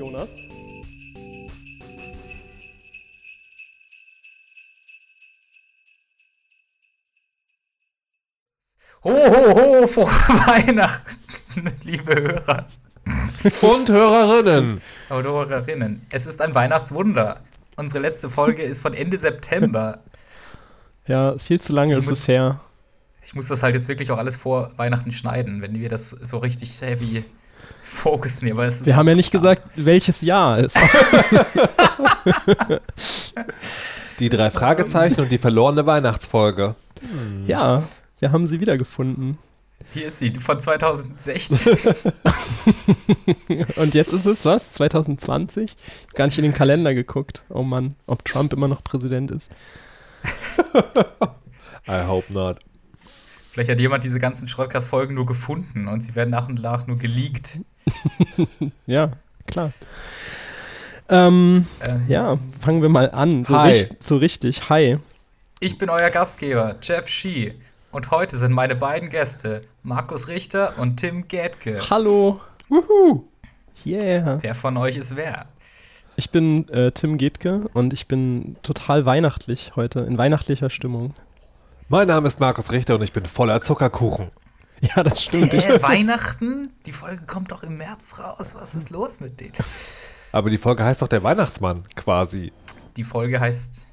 Jonas. Ho, ho, ho, frohe Weihnachten, liebe Hörer Und Hörerinnen. und Hörerinnen. Es ist ein Weihnachtswunder. Unsere letzte Folge ist von Ende September. Ja, viel zu lange Ich ist muss- es her. Ich muss das halt jetzt wirklich auch alles vor Weihnachten schneiden, wenn wir das so richtig heavy fokussen. Aber es ist Wir haben ja nicht gesagt, welches Jahr es Die drei Fragezeichen und die verlorene Weihnachtsfolge. Ja, wir haben sie wiedergefunden. Hier ist sie, von 2016. Und jetzt ist es was? 2020? Ich hab gar nicht in den Kalender geguckt. Oh Mann, ob Trump immer noch Präsident ist. I hope not. Vielleicht hat jemand diese ganzen Schrottcast-Folgen nur gefunden und sie werden nach und nach nur geleakt. Ja, klar. Ähm, Ähm, ja, fangen wir mal an. So, Hi. richt- so richtig. Hi. Ich bin euer Gastgeber, Jeff Shee. Und heute sind meine beiden Gäste, Markus Richter und Tim Gätke. Hallo. Wuhu. Yeah. Wer von euch ist wer? Ich bin äh, Tim Getke und ich bin total weihnachtlich heute, in weihnachtlicher Stimmung. Mein Name ist Markus Richter und ich bin voller Zuckerkuchen. Ja, das stimmt. Ich, Hä, Weihnachten? Die Folge kommt doch im März raus. Was ist los mit denen? Aber die Folge heißt doch der Weihnachtsmann quasi. Die Folge heißt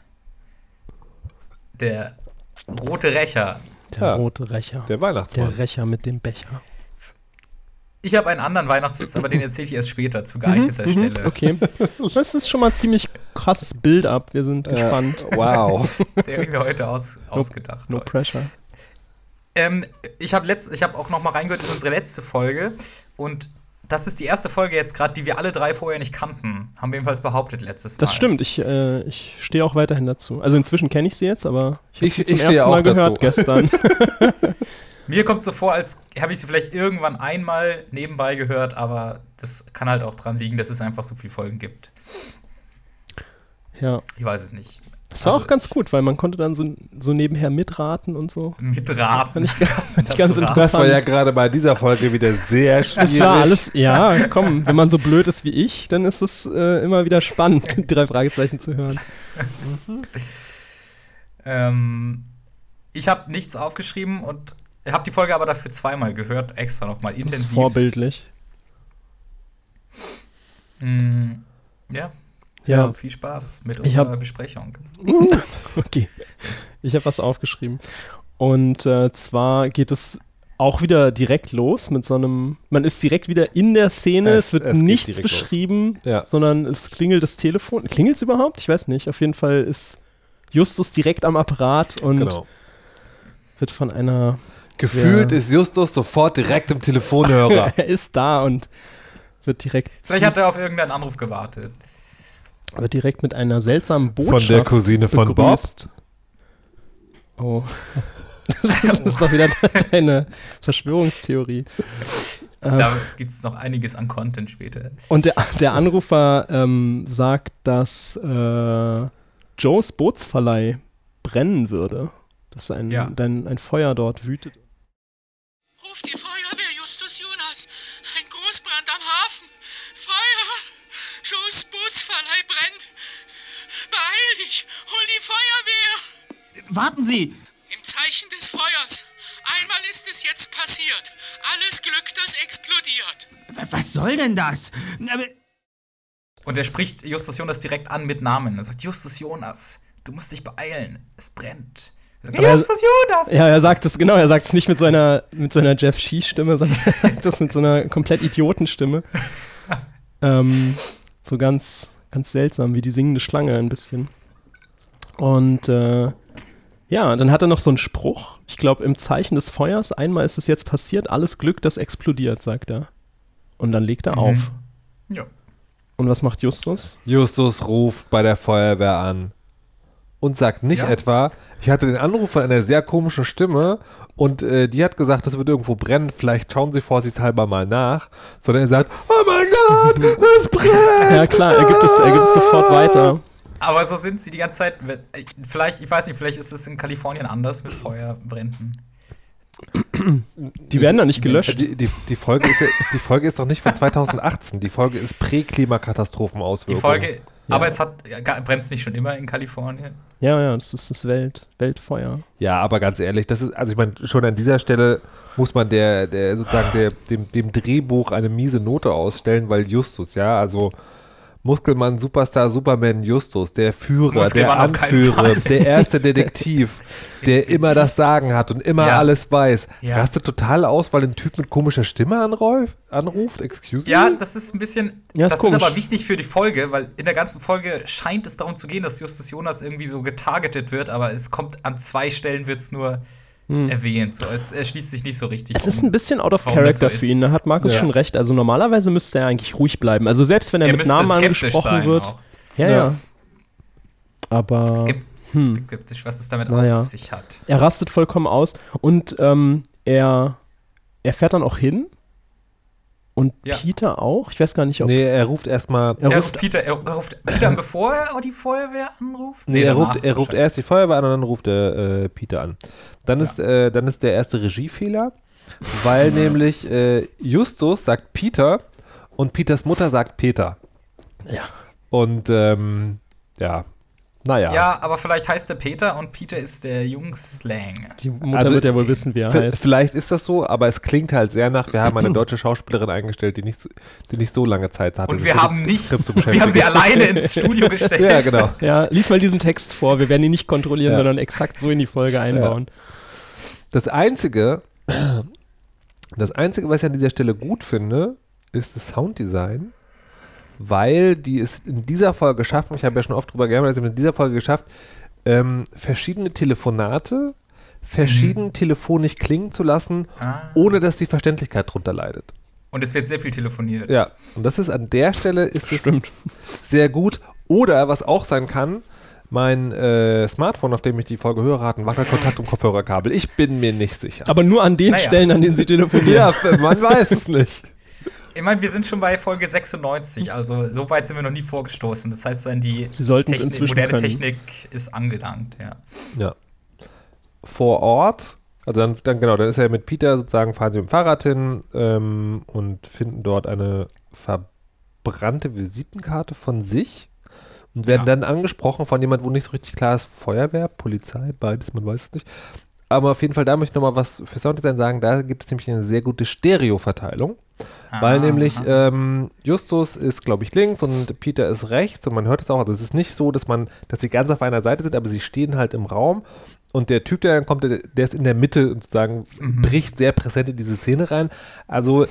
Der Rote Rächer. der Ja, rote Rächer. Der Weihnachtsmann. Der Rächer mit dem Becher. Ich habe einen anderen Weihnachtswitz, aber den erzähle ich erst später zu geeigneter Stelle. Okay. Das ist schon mal ziemlich krasses Build-up. Wir sind gespannt. Wow. Der habe ich mir heute aus, ausgedacht. No heute. pressure. Ähm, ich habe hab auch noch mal reingehört in unsere letzte Folge und das ist die erste Folge jetzt gerade, die wir alle drei vorher nicht kannten. Haben wir jedenfalls behauptet letztes Mal. Das stimmt. Ich, äh, ich stehe auch weiterhin dazu. Also inzwischen kenne ich sie jetzt, aber ich habe sie zum ersten Mal auch gehört dazu. gestern. Mir kommt so vor, als habe ich sie vielleicht irgendwann einmal nebenbei gehört, aber das kann halt auch dran liegen, dass es einfach so viele Folgen gibt. ja. Ich weiß es nicht. Das war Also- auch ganz gut, weil man konnte dann so, so nebenher mitraten und so. Mitraten. Ganz, fand ich ganz Das interessant. Das war ja gerade bei dieser Folge wieder sehr schwierig. Es war alles, ja, komm, wenn man so blöd ist wie ich, dann ist es äh, immer wieder spannend, die drei Fragezeichen zu hören. Ähm, ich habe nichts aufgeschrieben und habe die Folge aber dafür zweimal gehört, extra nochmal Das intensiv. ist vorbildlich. Mm, ja. Ja. ja. Viel Spaß mit Ich unserer hab- Besprechung. Okay. Ich habe was aufgeschrieben. Und äh, zwar geht es auch wieder direkt los mit so einem, man ist direkt wieder in der Szene, es, Es- wird es nichts beschrieben, Ja. sondern es klingelt das Telefon. Klingelt es überhaupt? Ich weiß nicht. Auf jeden Fall ist Justus direkt am Apparat und Genau. wird von einer Gefühlt ist Justus sofort direkt im Telefonhörer. er ist da und wird direkt, Vielleicht hat er auf irgendeinen Anruf gewartet. wird direkt mit einer seltsamen Botschaft Von der Cousine von Bob. begrüßt. Oh. Das ist doch wieder deine Verschwörungstheorie. Da gibt es noch einiges an Content später. und der, der Anrufer ähm, sagt, dass äh, Joes Bootsverleih brennen würde. Dass ein, Ja. ein, ein Feuer dort wütet. Ruf die Feuerwehr, Justus Jonas. Ein Großbrand am Hafen. Feuer! Joes Bootsverleih brennt. Beeil dich! Hol die Feuerwehr! Warten Sie! Im Zeichen des Feuers. Einmal ist es jetzt passiert. Alles Glück, das explodiert. Was soll denn das? Aber Und er spricht Justus Jonas direkt an mit Namen. Er sagt: Justus Jonas, du musst dich beeilen. Es brennt. Aber er- Justus Jonas! Ja, er sagt es, genau, er sagt es nicht mit seiner, mit seiner Jeff Shee-Stimme, sondern er sagt das mit so einer komplett Idiotenstimme. ähm, so ganz, ganz seltsam, wie die singende Schlange ein bisschen. Und äh, ja, dann hat er noch so einen Spruch. Ich glaube, im Zeichen des Feuers, einmal ist es jetzt passiert, alles Glück, das explodiert, sagt er. Und dann legt er Mhm. auf. Ja. Und was macht Justus? Justus ruft bei der Feuerwehr an und sagt nicht Ja. etwa, ich hatte den Anruf von einer sehr komischen Stimme und äh, die hat gesagt, das wird irgendwo brennen, vielleicht schauen Sie vorsichtshalber mal nach, sondern er sagt, oh mein Gott, es brennt! Ja, klar, er gibt es, er gibt es sofort weiter. Aber so sind sie die ganze Zeit. Vielleicht, ich weiß nicht, vielleicht ist es in Kalifornien anders mit Feuerbränden. Die werden da nicht gelöscht. Die, die, die, Folge ist ja, die Folge ist doch nicht von 2018. Die Folge ist Die Prä-Klimakatastrophenauswirkungen. Folge, aber es hat, brennt es nicht schon immer in Kalifornien? Ja, ja, das ist das Welt, Weltfeuer. Ja, aber ganz ehrlich, das ist, also ich meine, schon an dieser Stelle muss man der, der sozusagen der, dem, dem Drehbuch eine miese Note ausstellen, weil Justus, ja, also Muskelmann, Superstar, Superman, Justus, der Führer, Muskelmann der Anführer, der erste Detektiv, der immer das Sagen hat und immer Ja. alles weiß, Ja. rastet total aus, weil ein Typ mit komischer Stimme anruft, anruft, excuse Ja, me? das ist ein bisschen. Ja, ist das komisch. ist aber wichtig für die Folge, weil in der ganzen Folge scheint es darum zu gehen, dass Justus Jonas irgendwie so getargetet wird, aber es kommt an zwei Stellen wird es nur erwähnt. So, es erschließt sich nicht so richtig. Hm. Es ist um- ein bisschen out of character so für ist. ihn, da hat Markus Ja. schon recht. Also normalerweise müsste er eigentlich ruhig bleiben. Also selbst wenn er, Er mit Namen angesprochen wird. auch. Ja, Ja. Aber Skep- hm, skeptisch, was es damit Naja. auf sich hat. er rastet vollkommen aus und ähm, er, er fährt dann auch hin. Und Ja. Peter auch? Ich weiß gar nicht, ob. Nee, er ruft erstmal. Er Er ruft, Peter, er ruft Peter bevor er die Feuerwehr anruft? Nee, er ruft, er ruft erst die Feuerwehr an und dann ruft er äh, Peter an. Dann, ist, äh, dann ist der erste Regiefehler, weil nämlich äh, Justus sagt Peter und Peters Mutter sagt Peter. Ja. Und ähm, ja, naja. Ja, aber vielleicht heißt er Peter und Peter ist der Jungslang. die Mutter Also, wird ja wohl wissen, wie er heißt. Vielleicht ist das so, aber es klingt halt sehr nach, wir haben eine deutsche Schauspielerin eingestellt, die nicht, so- die nicht so lange Zeit hatte. Und wir haben nicht, wir haben sie alleine ins Studio gestellt. Ja, genau. Ja, lies mal diesen Text vor. Wir werden ihn nicht kontrollieren, Ja. sondern exakt so in die Folge einbauen. Das Einzige, das Einzige, was ich an dieser Stelle gut finde, ist das Sounddesign, weil die es in dieser Folge schaffen, ich habe ja schon oft drüber gearbeitet, sie haben in dieser Folge geschafft, ähm, verschiedene Telefonate verschieden telefonisch klingen zu lassen, Ah. ohne dass die Verständlichkeit drunter leidet. Und es wird sehr viel telefoniert. Ja, und das ist an der Stelle ist es sehr gut. Oder was auch sein kann, mein äh, Smartphone, auf dem ich die Folge höre, hat einen Wackelkontakt und Kopfhörerkabel. Ich bin mir nicht sicher. Aber nur an den Naja. Stellen, an denen sie telefonieren. Ja, man weiß es nicht. Ich meine, wir sind schon bei Folge 96, also so weit sind wir noch nie vorgestoßen. Das heißt, dann die Sie Technik- inzwischen moderne können. Technik ist angelangt, ja. Ja. Vor Ort, also dann, dann genau, dann ist er mit Peter sozusagen, fahren sie mit dem Fahrrad hin ähm, und finden dort eine verbrannte Visitenkarte von sich und werden Ja. dann angesprochen von jemand, wo nicht so richtig klar ist, Feuerwehr, Polizei, beides, man weiß es nicht. Aber auf jeden Fall, da möchte ich nochmal was für Sounddesign sagen, da gibt es nämlich eine sehr gute Stereo-Verteilung. Weil Ah, nämlich aha. ähm, Justus ist, glaube ich, links und Peter ist rechts und man hört es auch. Also es ist nicht so, dass man, dass sie ganz auf einer Seite sind, aber sie stehen halt im Raum und der Typ, der dann kommt, der, der ist in der Mitte und sozusagen Mhm. bricht sehr präsent in diese Szene rein. Also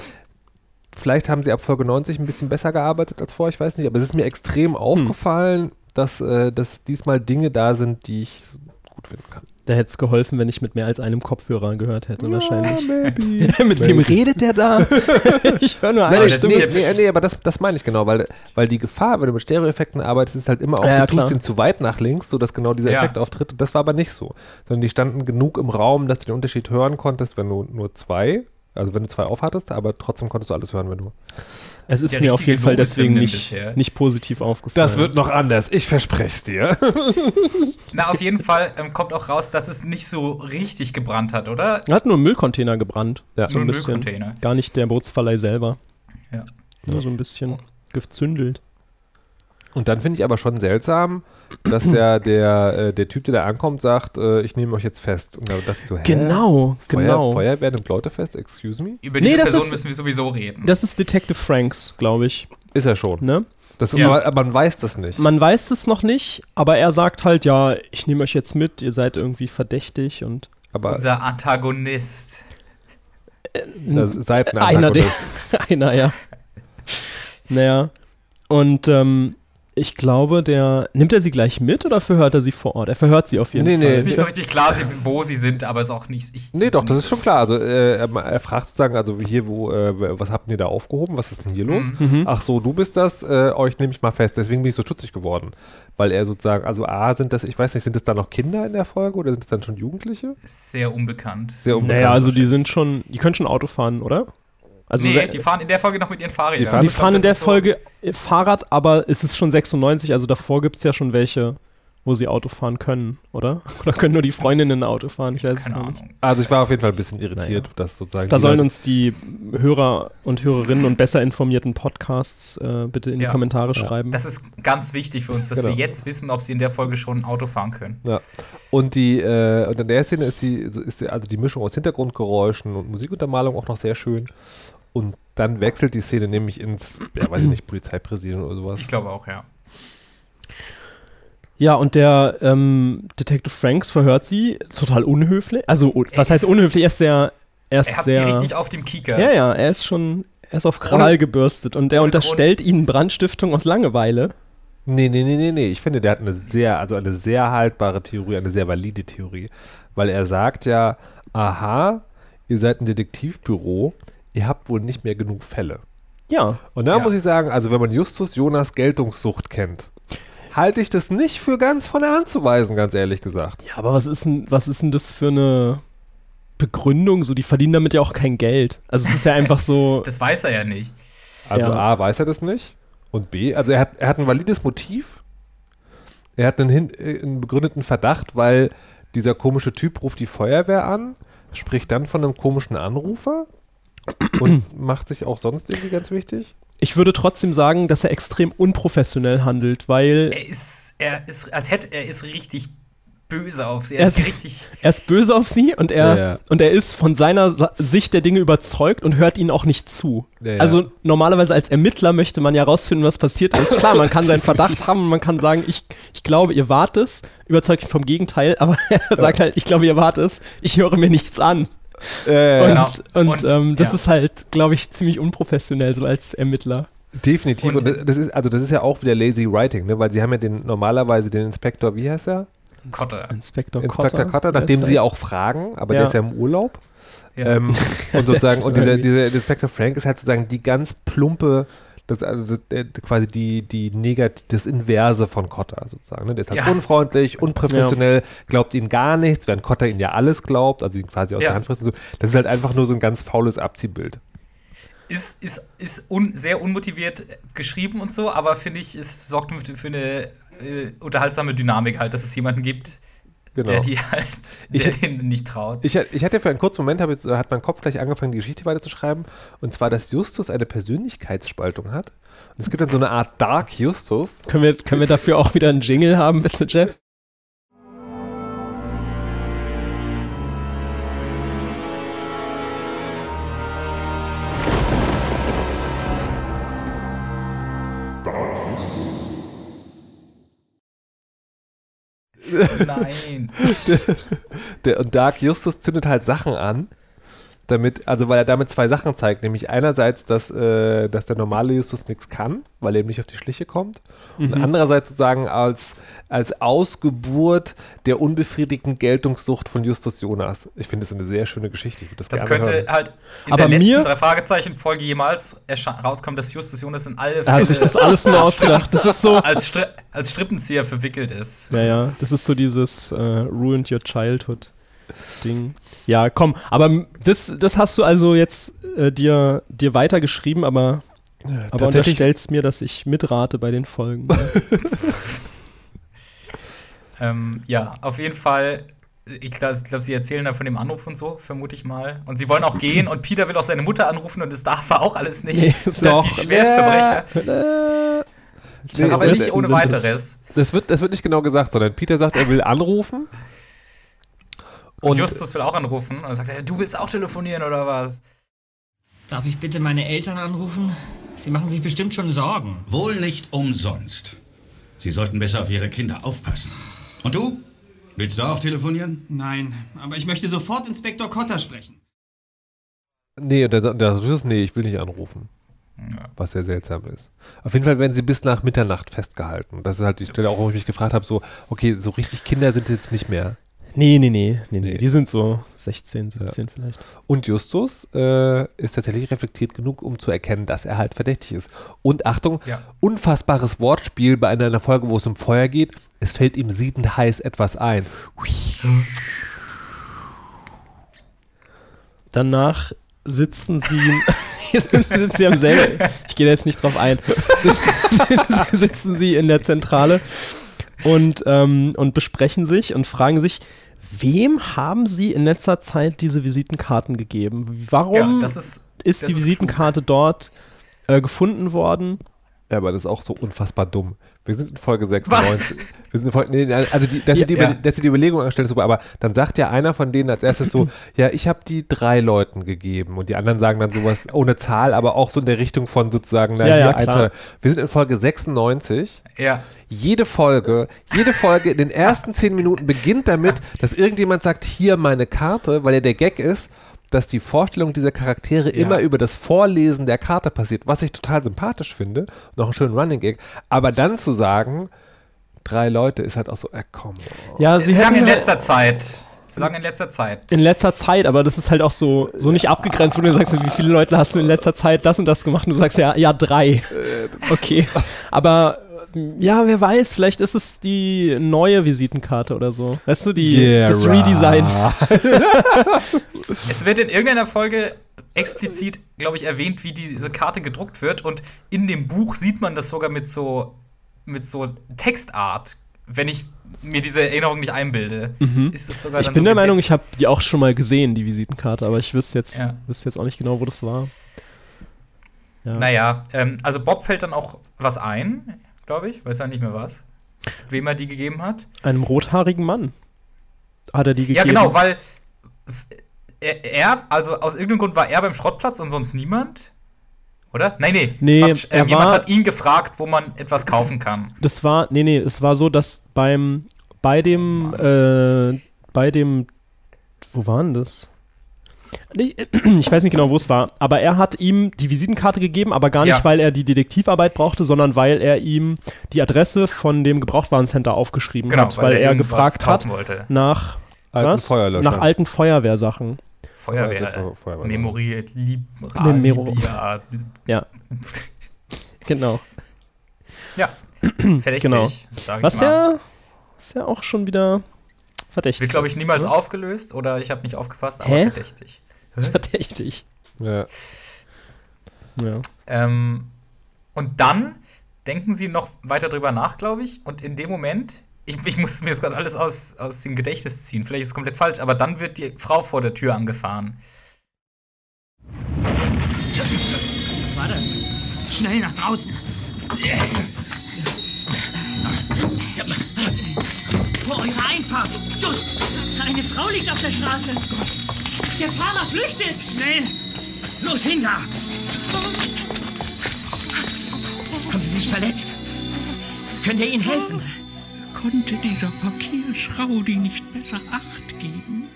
vielleicht haben sie ab Folge 90 ein bisschen besser gearbeitet als vor, ich weiß nicht, aber es ist mir extrem Hm. aufgefallen, dass, äh, dass diesmal Dinge da sind, die ich gut finden kann. Da hätte es geholfen, wenn ich mit mehr als einem Kopfhörer gehört hätte, wahrscheinlich. maybe. mit wem Maybe. redet der da? ich höre nur Nein, Aber eine nee, nee, nee, nee, aber das, das meine ich genau, weil, weil die Gefahr, wenn du mit Stereoeffekten arbeitest, ist halt immer auch, Ja, ja, du tust ihn zu weit nach links, sodass genau dieser Ja. Effekt auftritt. Und das war aber nicht so. Sondern die standen genug im Raum, dass du den Unterschied hören konntest, wenn du nur zwei, also wenn du zwei aufhattest, aber trotzdem konntest du alles hören, wenn du. Es ist Der mir auf jeden Fall deswegen nicht, bisher. nicht positiv aufgefallen. noch anders, ich verspreche es dir. Na, auf jeden Fall ähm, kommt auch raus, dass es nicht so richtig gebrannt hat, oder? Er hat nur einen Müllcontainer gebrannt. Ja. so Nur ein ein bisschen. Müllcontainer. Gar nicht der Bootsverleih selber. Ja. Nur so ein bisschen gezündelt. Und dann finde ich aber schon seltsam, dass der, der, äh, der Typ, der da ankommt, sagt, äh, ich nehme euch jetzt fest. Und da dachte ich so, hä? Genau, Feuer, genau. Feuerwehr nimmt Leute fest, excuse me? Über Nee, diese das Person ist- müssen wir sowieso reden. Das ist Detective Franks, glaube ich. Ist er schon. Ne? Das, Ja. aber, aber man weiß das nicht. Man weiß es noch nicht, aber er sagt halt, ja, ich nehme euch jetzt mit, ihr seid irgendwie verdächtig und Aber Unser Antagonist. das seid ein einer der, Antagonist. einer, ja. Naja, und ähm, ich glaube, der, nimmt er sie gleich mit oder verhört er sie vor Ort? Er verhört sie auf jeden Nee, nee, Fall. Ist nicht so richtig klar, sie- wo sie sind, aber ist auch nicht. Ich, Nee, doch, das ist schon klar. Also äh, er, fragt sozusagen, also hier, wo, äh, was habt ihr da aufgehoben? Was ist denn hier los? Mhm. Ach so, du bist das, äh, euch nehme ich mal fest. Deswegen bin ich so schutzig geworden. Weil er sozusagen, also A, sind das, ich weiß nicht, sind das da noch Kinder in der Folge oder sind es dann schon Jugendliche? Sehr unbekannt. Sehr unbekannt. Naja, also die sind schon, die können schon Auto fahren, oder? Also nee, die fahren in der Folge noch mit ihren Fahrrädern. Die fahren- sie glaub, fahren in der so- Folge äh, Fahrrad, aber es ist schon 96, also davor gibt es ja schon welche wo sie Auto fahren können, oder? Oder können nur die Freundinnen Auto fahren? Ich weiß es Keine gar nicht. Ahnung. Also ich war auf jeden Fall ein bisschen irritiert, dass sozusagen. Da die sollen uns die Hörer und Hörerinnen und besser informierten Podcasts äh, bitte in die Ja. Kommentare schreiben. Das ist ganz wichtig für uns, dass Genau. wir jetzt wissen, ob sie in der Folge schon Auto fahren können. Ja. Und die, äh, und in der Szene ist die, ist die, also die Mischung aus Hintergrundgeräuschen und Musikuntermalung auch noch sehr schön. Und dann wechselt die Szene nämlich ins, ja, weiß ich nicht, Polizeipräsidium oder sowas. Ich glaube auch, ja. Ja, und der ähm, Detective Franks verhört sie total unhöflich. Also, was Er heißt ist- unhöflich? Er ist sehr. Er ist Er hat sehr. sie richtig auf dem Kieker. ja, ja, er ist schon. Er ist auf Krawall gebürstet und er unterstellt ihnen Brandstiftung aus Langeweile. Nee, nee, nee, nee, nee. Ich finde, der hat eine sehr, also eine sehr haltbare Theorie, eine sehr valide Theorie. Weil er sagt ja, aha, ihr seid ein Detektivbüro, ihr habt wohl nicht mehr genug Fälle. Ja. Und da Ja. muss ich sagen, also wenn man Justus Jonas Geltungssucht kennt, halte ich das nicht für ganz von der Hand zu weisen, ganz ehrlich gesagt. Ja, aber was ist denn, was ist denn das für eine Begründung? So, die verdienen damit ja auch kein Geld. Also es ist ja einfach so. Das weiß er ja nicht. Also Ja. A, weiß er das nicht. Und B, also er hat, er hat ein valides Motiv. Er hat einen, hin, äh, einen begründeten Verdacht, weil dieser komische Typ ruft die Feuerwehr an, spricht dann von einem komischen Anrufer und macht sich auch sonst irgendwie ganz wichtig. Ich würde trotzdem sagen, dass er extrem unprofessionell handelt, weil Er ist, er ist, als hätte er ist richtig böse auf sie. Er Er ist richtig. er ist böse auf sie und er, Ja, ja. und er ist von seiner Sa Sicht der Dinge überzeugt und hört ihnen auch nicht zu. Ja, ja. Also normalerweise als Ermittler möchte man ja rausfinden, was passiert ist. Klar, man kann seinen Verdacht haben und man kann sagen, ich, ich glaube, ihr wart es, überzeugt ihn vom Gegenteil, aber er sagt halt, ich glaube, ihr wart es, ich höre mir nichts an. Äh, Und, Genau. und, Und, ähm, das ja. ist halt, glaube ich, ziemlich unprofessionell, so als Ermittler. definitiv. Und, Und- das, das ist, also das ist ja auch wieder lazy writing, ne? weil sie haben ja den normalerweise den Inspektor, wie heißt er? Kotter. Inspektor, Inspektor der nachdem sie auch fragen, aber Ja. der ist ja im Urlaub. Ja. Ähm, und sozusagen, und dieser, dieser Inspector Frank ist halt sozusagen die ganz plumpe, das, also das, quasi die, die Negat das Inverse von Cotter sozusagen. Ne? Der ist halt Ja. unfreundlich, unprofessionell, glaubt ihnen gar nichts, während Cotter ihnen ja alles glaubt, also ihn quasi aus der Hand frisst und so. Das ist halt einfach nur so ein ganz faules Abziehbild. ist, ist, ist un, sehr unmotiviert geschrieben und so, aber finde ich, es sorgt für eine äh, unterhaltsame Dynamik halt, dass es jemanden gibt, Genau. der die halt, Ich- der denen nicht traut. Ich, ich hatte für einen kurzen Moment, habe ich, hat mein Kopf gleich angefangen, die Geschichte weiterzuschreiben. Und zwar, dass Justus eine Persönlichkeitsspaltung hat. Und es gibt dann so eine Art Dark Justus. Können wir, können wir dafür auch wieder einen Jingle haben, bitte, Jeff? Nein. Der, und Dark Justus zündet halt Sachen an, damit, also weil er damit zwei Sachen zeigt, nämlich einerseits, dass, äh, dass der normale Justus nichts kann, weil er ihm nicht auf die Schliche kommt, und andererseits sozusagen als, als Ausgeburt der unbefriedigten Geltungssucht von Justus Jonas. Ich finde das eine sehr schöne Geschichte. Das, Das gerne könnte hören. halt in Aber der letzten mir- drei Fragezeichen-Folge jemals erscha- rauskommen, dass Justus Jonas in alle Er hat sich das alles nur ausgedacht. Das ist so. als, Stri als Strippenzieher verwickelt ist. Ja, ja, das ist so dieses äh, Ruined Your Childhood Ding. Ja, komm, aber m- das, das hast du also jetzt äh, dir, dir weitergeschrieben, aber, aber tatsächlich- unterstellst mir, dass ich mitrate bei den Folgen. Ähm, ja, auf jeden Fall. Ich glaube, glaub, sie erzählen da von dem Anruf und so, vermute ich mal. Und sie wollen auch gehen und Peter will auch seine Mutter anrufen und das darf er auch alles nicht. Nee, das ist doch- die Schwerverbrecher. Nee, aber nicht ohne sind das- weiteres. Das wird, das wird nicht genau gesagt, sondern Peter sagt, er will anrufen. Und, Und Justus will auch anrufen und dann sagt er, du willst auch telefonieren oder was? Darf ich bitte meine Eltern anrufen? Sie machen sich bestimmt schon Sorgen. Wohl nicht umsonst. Sie sollten besser auf Ihre Kinder aufpassen. Und du? Willst du auch telefonieren? Nein, aber ich möchte sofort Inspektor Cotter sprechen. Nee, und der, der Justus, nee, ich will nicht anrufen. Was sehr seltsam ist. Auf jeden Fall werden sie bis nach Mitternacht festgehalten. Das ist halt die Stelle, auch wo ich mich gefragt habe, so, okay, so richtig Kinder sind jetzt nicht mehr. Nee, nee, nee, nee, nee. Die sind so 16, 17 vielleicht. Und Justus äh, ist tatsächlich reflektiert genug, um zu erkennen, dass er halt verdächtig ist. Und Achtung, Ja. unfassbares Wortspiel bei einer, Folge, wo es um Feuer geht. Es fällt ihm siedend heiß etwas ein. Danach sitzen sie. Sitzen sie am selben. Ich gehe da jetzt nicht drauf ein. Sitzen, sitzen sie in der Zentrale und, ähm, und besprechen sich und fragen sich, wem haben sie in letzter Zeit diese Visitenkarten gegeben? Warum Ja, das ist, ist die ist Visitenkarte dort äh, gefunden worden? Ja, aber das ist auch so unfassbar dumm. Wir sind in Folge 96. Wir sind in Folge, nee, also die, dass, sie die, Ja. Dass sie die Überlegung anstellen, super, aber dann sagt ja einer von denen als erstes so, ja, ich habe die drei Leuten gegeben und die anderen sagen dann sowas ohne Zahl, aber auch so in der Richtung von sozusagen, na, Ja, ja, eins, zwei. wir sind in Folge 96 Ja. jede Folge, jede Folge in den ersten zehn Minuten beginnt damit, dass irgendjemand sagt, hier meine Karte, weil ja der Gag ist, dass die Vorstellung dieser Charaktere Ja. immer über das Vorlesen der Karte passiert, was ich total sympathisch finde, noch einen schönen Running Gag, aber dann zu sagen, drei Leute ist halt auch so, äh, komm. Ja, sie hätten in letzter Zeit. Sie sagen in letzter Zeit. in letzter Zeit, aber das ist halt auch so, so nicht abgegrenzt, wo du sagst, wie viele Leute hast du in letzter Zeit das und das gemacht und du sagst ja, ja, drei. Okay. Aber äh, ja, wer weiß, vielleicht ist es die neue Visitenkarte oder so. Weißt du, die, das Redesign. Es wird in irgendeiner Folge explizit, glaube ich, erwähnt, wie diese Karte gedruckt wird. Und in dem Buch sieht man das sogar mit so, mit so Textart. Wenn ich mir diese Erinnerung nicht einbilde, ist es sogar Ich dann bin so der Meinung, ich habe die auch schon mal gesehen, die Visitenkarte, aber ich wüsste jetzt, Ja. wüsste jetzt auch nicht genau, wo das war. Ja. Naja, ähm, also Bob fällt dann auch was ein, glaube ich. Weiß ja nicht mehr was. Wem er die gegeben hat. Einem rothaarigen Mann hat er die gegeben. Ja, genau, weil er, also aus irgendeinem Grund war er beim Schrottplatz und sonst niemand. Oder? Nein, nee. Nee, Quatsch. Ähm, jemand war- hat ihn gefragt, wo man etwas kaufen kann. Das war, nee, nee, es war so, dass beim, bei dem, äh, bei dem, wo war denn das? Ich weiß nicht genau, wo es war, aber er hat ihm die Visitenkarte gegeben, aber gar nicht, Ja. weil er die Detektivarbeit brauchte, sondern weil er ihm die Adresse von dem Gebrauchtwarencenter aufgeschrieben Genau, hat, weil, er irgendwas gefragt hat wollte. nach Alten was? Nach alten Feuerwehrsachen. Feuerwehr. Feuer- Feuerwehr. Memoriert, lieb, Memero- Libia. Ja. Genau. Ja, verdächtig. Genau. Was ja, ist ja auch schon wieder verdächtig. Wird, glaube ich, niemals ne? aufgelöst oder ich habe nicht aufgepasst, aber Hä? verdächtig. Verdächtig. Ja. Ja. Ähm, und dann denken sie noch weiter drüber nach, glaube ich. Und in dem Moment, ich, ich muss mir das gerade alles aus, aus dem Gedächtnis ziehen, vielleicht ist es komplett falsch, aber dann wird die Frau vor der Tür angefahren. Was war das? Schnell nach draußen. Vor eurer Einfahrt! Just! Eine Frau liegt auf der Straße! Gott! Der Fahrer flüchtet! Schnell. Los, hinter. Haben Sie sich verletzt? Könnt ihr Ihnen helfen? Konnte dieser Parkierschraudi nicht besser Acht geben?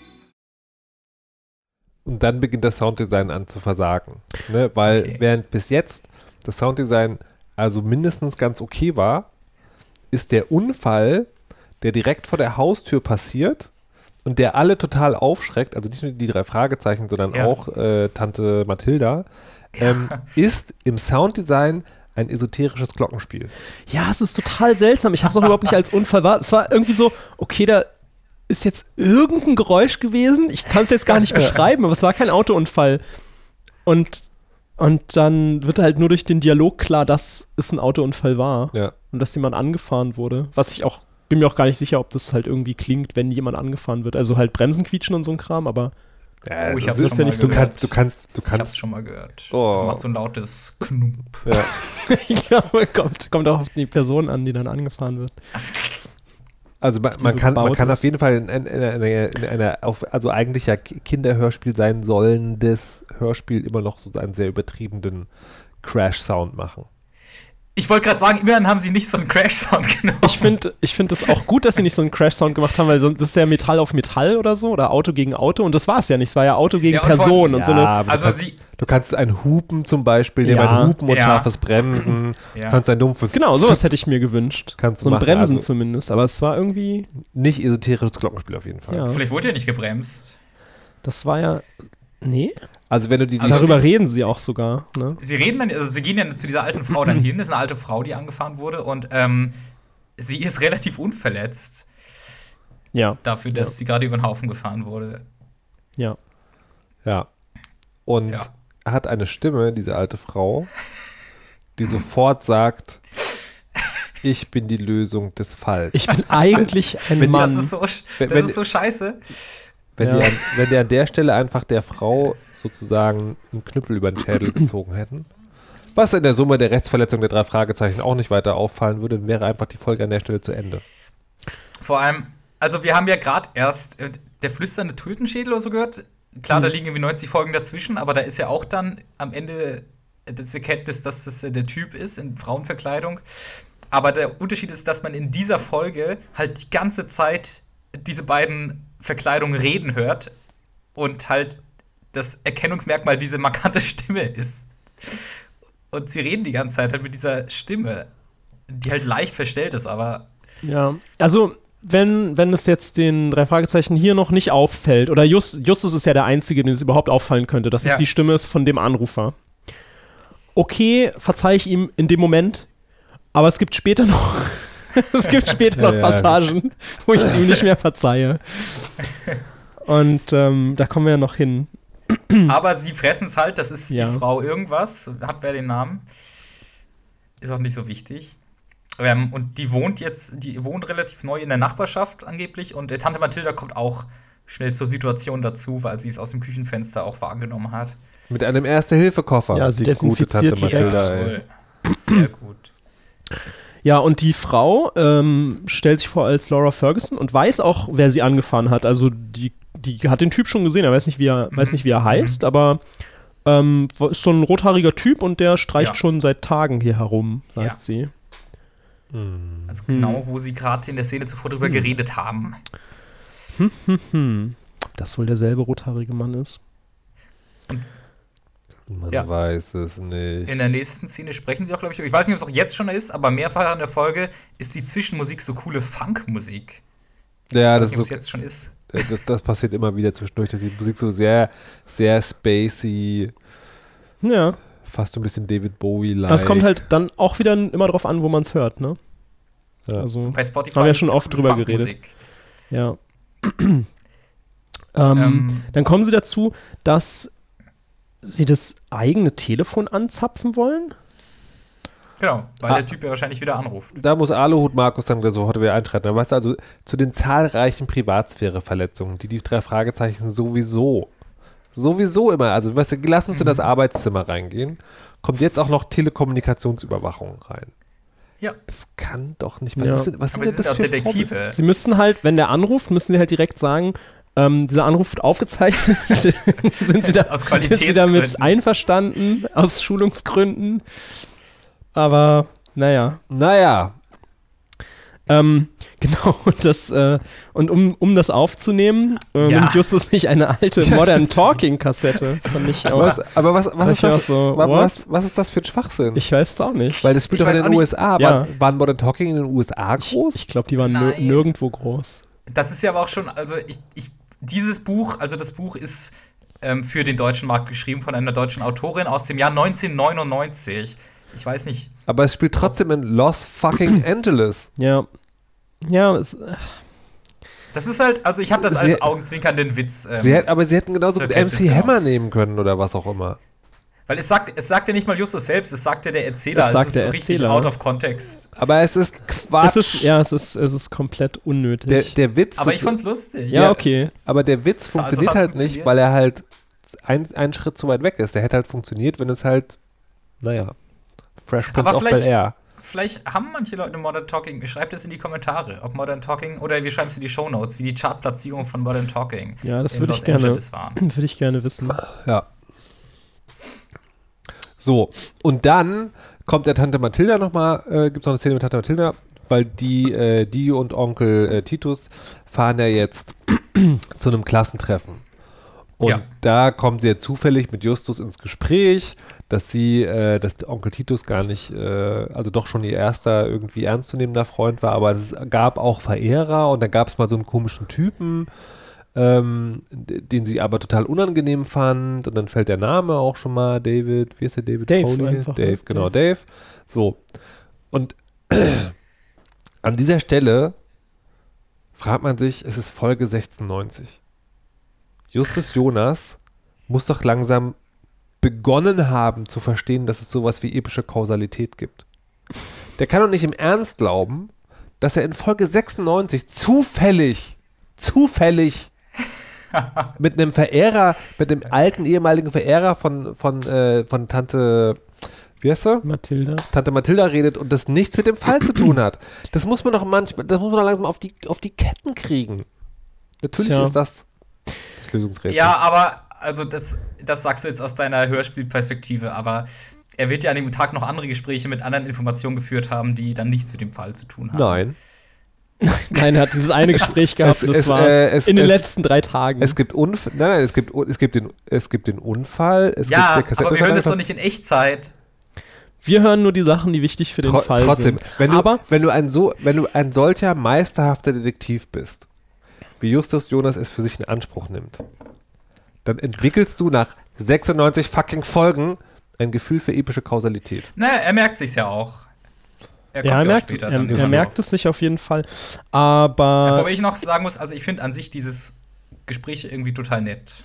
Und dann beginnt das Sounddesign an zu versagen. Ne? Weil Okay. während bis jetzt das Sounddesign also mindestens ganz okay war, ist der Unfall, der direkt vor der Haustür passiert und der alle total aufschreckt, also nicht nur die drei Fragezeichen, sondern Ja. auch äh, Tante Mathilda, ähm, ist im Sounddesign ein esoterisches Glockenspiel. Ja, es ist total seltsam. Ich habe es auch überhaupt nicht als Unfall wahr. Es war irgendwie so, okay, da ist jetzt irgendein Geräusch gewesen. Ich kann es jetzt gar nicht beschreiben, aber es war kein Autounfall. Und, und dann wird halt nur durch den Dialog klar, dass es ein Autounfall war Ja. und dass jemand angefahren wurde. Was ich auch, bin mir auch gar nicht sicher, ob das halt irgendwie klingt, wenn jemand angefahren wird. Also halt Bremsen quietschen und so ein Kram, aber Ja, Oh, ich hab's ist ja nicht, du gehört. kannst, du kannst, du Ich hab's schon mal gehört. Oh. Das macht so ein lautes Knump. ja. ich glaube, kommt, kommt auch auf die Person an, die dann angefahren wird. Also man, man, so kann, man kann ist. auf jeden Fall in, in, in, einer- in einer, auf, also eigentlich ja Ki- Kinderhörspiel sein sollendes Hörspiel immer noch so einen sehr übertriebenen Crash-Sound machen. Ich wollte gerade sagen, immerhin haben sie nicht so einen Crash-Sound genommen. Ich finde ich find es auch gut, dass sie nicht so einen Crash-Sound gemacht haben, weil sonst das ist ja Metall auf Metall oder so oder Auto gegen Auto und das war es ja nicht. Es war ja Auto gegen Ja, und Person allem- und so eine. also du, kannst, sie- du kannst ein Hupen zum Beispiel, nehmen Ja. ein Hupen und Ja. scharfes Bremsen, Ja. kannst ein dumpfes, Genau, sowas hätte ich mir gewünscht. Kannst so ein machen, Bremsen also- zumindest, aber es war irgendwie, nicht esoterisches Glockenspiel auf jeden Fall. ja, Vielleicht wurde ja nicht gebremst. das war ja, nee, Also wenn du die, Also- darüber reden sie auch sogar, ne? Sie reden dann, also sie gehen ja zu dieser alten Frau dann hin, das ist eine alte Frau, die angefahren wurde und ähm, sie ist relativ unverletzt Ja, dafür, dass Ja. sie gerade über den Haufen gefahren wurde. ja. ja, und Ja. hat eine Stimme, diese alte Frau, die sofort sagt, ich bin die Lösung des Falls. Ich bin eigentlich ein Wenn- Mann. Das ist so, das wenn- ist so scheiße. Wenn, Ja. die an, wenn die an der Stelle einfach der Frau sozusagen einen Knüppel über den Schädel gezogen hätten, was in der Summe der Rechtsverletzung der drei Fragezeichen auch nicht weiter auffallen würde, dann wäre einfach die Folge an der Stelle zu Ende. Vor allem, also wir haben ja gerade erst äh, der flüsternde Tulpenschädel oder so gehört. Klar, da liegen irgendwie 90 Folgen dazwischen, aber da ist ja auch dann am Ende das Erkenntnis, dass das äh, der Typ ist in Frauenverkleidung. Aber der Unterschied ist, dass man in dieser Folge halt die ganze Zeit diese beiden Verkleidungen reden hört und halt das Erkennungsmerkmal diese markante Stimme ist. Und sie reden die ganze Zeit halt mit dieser Stimme, die halt leicht verstellt ist, aber Ja, also wenn, wenn es jetzt den drei Fragezeichen hier noch nicht auffällt, oder Just, Justus ist ja der Einzige, dem es überhaupt auffallen könnte, dass Ja. es die Stimme ist von dem Anrufer. Okay, verzeih ich ihm in dem Moment, aber es gibt später noch, es gibt später noch Ja, Passagen, wo ich es ihm nicht mehr verzeihe. Und ähm, da kommen wir ja noch hin. Aber sie fressen es halt, das ist Ja. die Frau irgendwas. Hat wer den Namen? Ist auch nicht so wichtig. Ähm, und die wohnt jetzt, die wohnt relativ neu in der Nachbarschaft angeblich. Und äh, Tante Mathilda kommt auch schnell zur Situation dazu, weil sie es aus dem Küchenfenster auch wahrgenommen hat. Mit einem Erste-Hilfe-Koffer. Ja, sie die gute desinfiziert Tante direkt. Mathilda, ey. Sehr gut. Ja, und die Frau ähm, stellt sich vor als Laura Ferguson und weiß auch, wer sie angefahren hat. Also die, die hat den Typ schon gesehen, er weiß nicht, wie er, weiß nicht, wie er heißt, aber ähm, ist so ein rothaariger Typ und der streicht Ja. schon seit Tagen hier herum, sagt Ja. sie. Also genau, wo sie gerade in der Szene zuvor drüber geredet haben. Hm. Ob das wohl derselbe rothaarige Mann ist? Man Ja. weiß es nicht. In der nächsten Szene sprechen sie auch, glaube ich, ich weiß nicht, ob es auch jetzt schon ist, aber mehrfach in der Folge ist die Zwischenmusik so coole Funkmusik. ja, das, weiß ist nicht, so, jetzt schon ist. äh, das, das passiert immer wieder zwischendurch, dass die Musik so sehr, sehr spacey, Ja, fast so ein bisschen David Bowie-like. das kommt halt dann auch wieder immer drauf an, wo man es hört, ne? Ja. Also, Bei Spotify Haben wir ist schon oft drüber geredet. Ja. ähm, Ähm, Dann kommen sie dazu, dass sie das eigene Telefon anzapfen wollen. genau, weil Ah. der Typ ja wahrscheinlich wieder anruft. Da muss Aluhut Markus dann sofort wieder eintreten. Da weißt du also, zu den zahlreichen Privatsphäreverletzungen, die die drei Fragezeichen sowieso, sowieso immer, also weißt du, lass uns in das Arbeitszimmer reingehen, kommt jetzt auch noch Telekommunikationsüberwachung rein. Ja. Das kann doch nicht. Was, Ja. ist denn, was sind sie denn sind das auch für Detektive. Sie müssen halt, wenn der anruft, müssen sie halt direkt sagen, ähm, dieser Anruf wird aufgezeichnet. sind, sie da, Aus sind sie damit einverstanden, aus Schulungsgründen? Aber, naja. Naja, Ähm, genau, und, das, äh, und um, um das aufzunehmen, äh, Ja. nimmt Justus nicht eine alte Modern Talking Kassette. Das fand ich auch. was, aber was, was, ist das, so, was, was ist das für ein Schwachsinn? Ich weiß es auch nicht. Weil das spielt Ich doch in den. USA. Ja. War, waren Modern Talking in den USA groß? Ich glaube, die waren nirgendwo groß. Das ist ja aber auch schon, also ich, ich dieses Buch, also das Buch ist ähm, für den deutschen Markt geschrieben von einer deutschen Autorin aus dem Jahr 1999. Ich weiß nicht. aber es spielt trotzdem in Los fucking Angeles. Ja. Ja, es, Das ist halt, also ich habe das Sie- als augenzwinkernden Witz. Ähm, Sie hätt, aber sie hätten genauso gut MC. Hammer nehmen können oder was auch immer. Weil es sagt, es sagt ja nicht mal Justus selbst, es sagt ja der Erzähler. Es sagt ist der so richtig Erzähler. out of context. Aber es ist Quatsch. es ist, ja, es ist, es ist komplett unnötig. der, der Witz. Aber ich fand's lustig. ja, ja. okay. aber der Witz Also funktioniert hat halt nicht, funktioniert. weil er halt ein, einen Schritt zu weit weg ist. Der hätte halt funktioniert, wenn es halt, naja, Fresh Prince Aber of Bel vielleicht- Air. Vielleicht haben manche Leute Modern Talking. Schreibt es in die Kommentare, ob Modern Talking oder wir schreiben es in die Shownotes, wie die Chartplatzierung von Modern Talking. Ja, das würde ich gerne, würde ich gerne wissen. Ja. So, und dann kommt der Tante Mathilda nochmal, äh, gibt es noch eine Szene mit Tante Mathilda, weil die, äh, die und Onkel äh, Titus fahren ja jetzt zu einem Klassentreffen. Und Ja. da kommt sie ja zufällig mit Justus ins Gespräch, dass sie, äh, dass Onkel Titus gar nicht, äh, also doch schon ihr erster irgendwie ernstzunehmender Freund war, aber es gab auch Verehrer und da gab es mal so einen komischen Typen, ähm, den sie aber total unangenehm fand und dann fällt der Name auch schon mal, David, wie ist der David Dave Foley? einfach, ne? Dave, genau, Dave. So. Und an dieser Stelle fragt man sich, es ist Folge 1690. Justus Jonas muss doch langsam begonnen haben zu verstehen, dass es sowas wie epische Kausalität gibt. der kann doch nicht im Ernst glauben, dass er in Folge 96 zufällig, zufällig mit einem Verehrer, mit dem alten ehemaligen Verehrer von, von, äh, von Tante, wie heißt sie? Mathilda. Tante Mathilda redet und das nichts mit dem Fall zu tun hat. Das muss man doch manchmal, das muss man doch langsam auf die, auf die Ketten kriegen. Natürlich Tja. ist das das Lösungsrätsel. Ja, aber, also das, das sagst du jetzt aus deiner Hörspielperspektive, aber er wird ja an dem Tag noch andere Gespräche mit anderen Informationen geführt haben, die dann nichts mit dem Fall zu tun haben. Nein. Nein, er hat dieses eine Gespräch gehabt, Es- und das es, war's. äh, es- in den es- letzten drei Tagen. Es gibt Unf nein, nein, es gibt, es gibt den, es gibt den Unfall, es Ja, gibt der aber wir hören das doch nicht in Echtzeit. Wir hören nur die Sachen, die wichtig für den Tro Fall trotzdem, sind. wenn du, Aber wenn du ein so, wenn du ein solcher meisterhafter Detektiv bist, wie Justus Jonas es für sich in Anspruch nimmt, dann entwickelst du nach 96 fucking Folgen ein Gefühl für epische Kausalität. Naja, er merkt sich's ja auch. Er ja, er merkt, später er, dann er merkt es sich auf jeden Fall. Aber Wobei ich noch sagen muss, also ich finde an sich dieses Gespräch irgendwie total nett.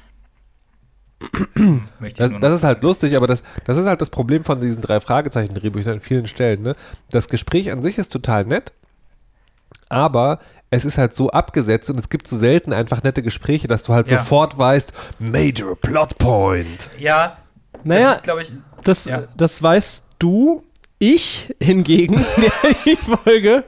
Möchte ich Das, das ist halt lustig, aber das, das ist halt das Problem von diesen drei Fragezeichen-Drehbüchern an vielen Stellen. Ne? Das Gespräch an sich ist total nett, aber es ist halt so abgesetzt und es gibt so selten einfach nette Gespräche, dass du halt Ja. sofort weißt, Major Plot Point. Ja, naja, glaube ich. das, ja. das weißt du. Ich hingegen, der die Folge,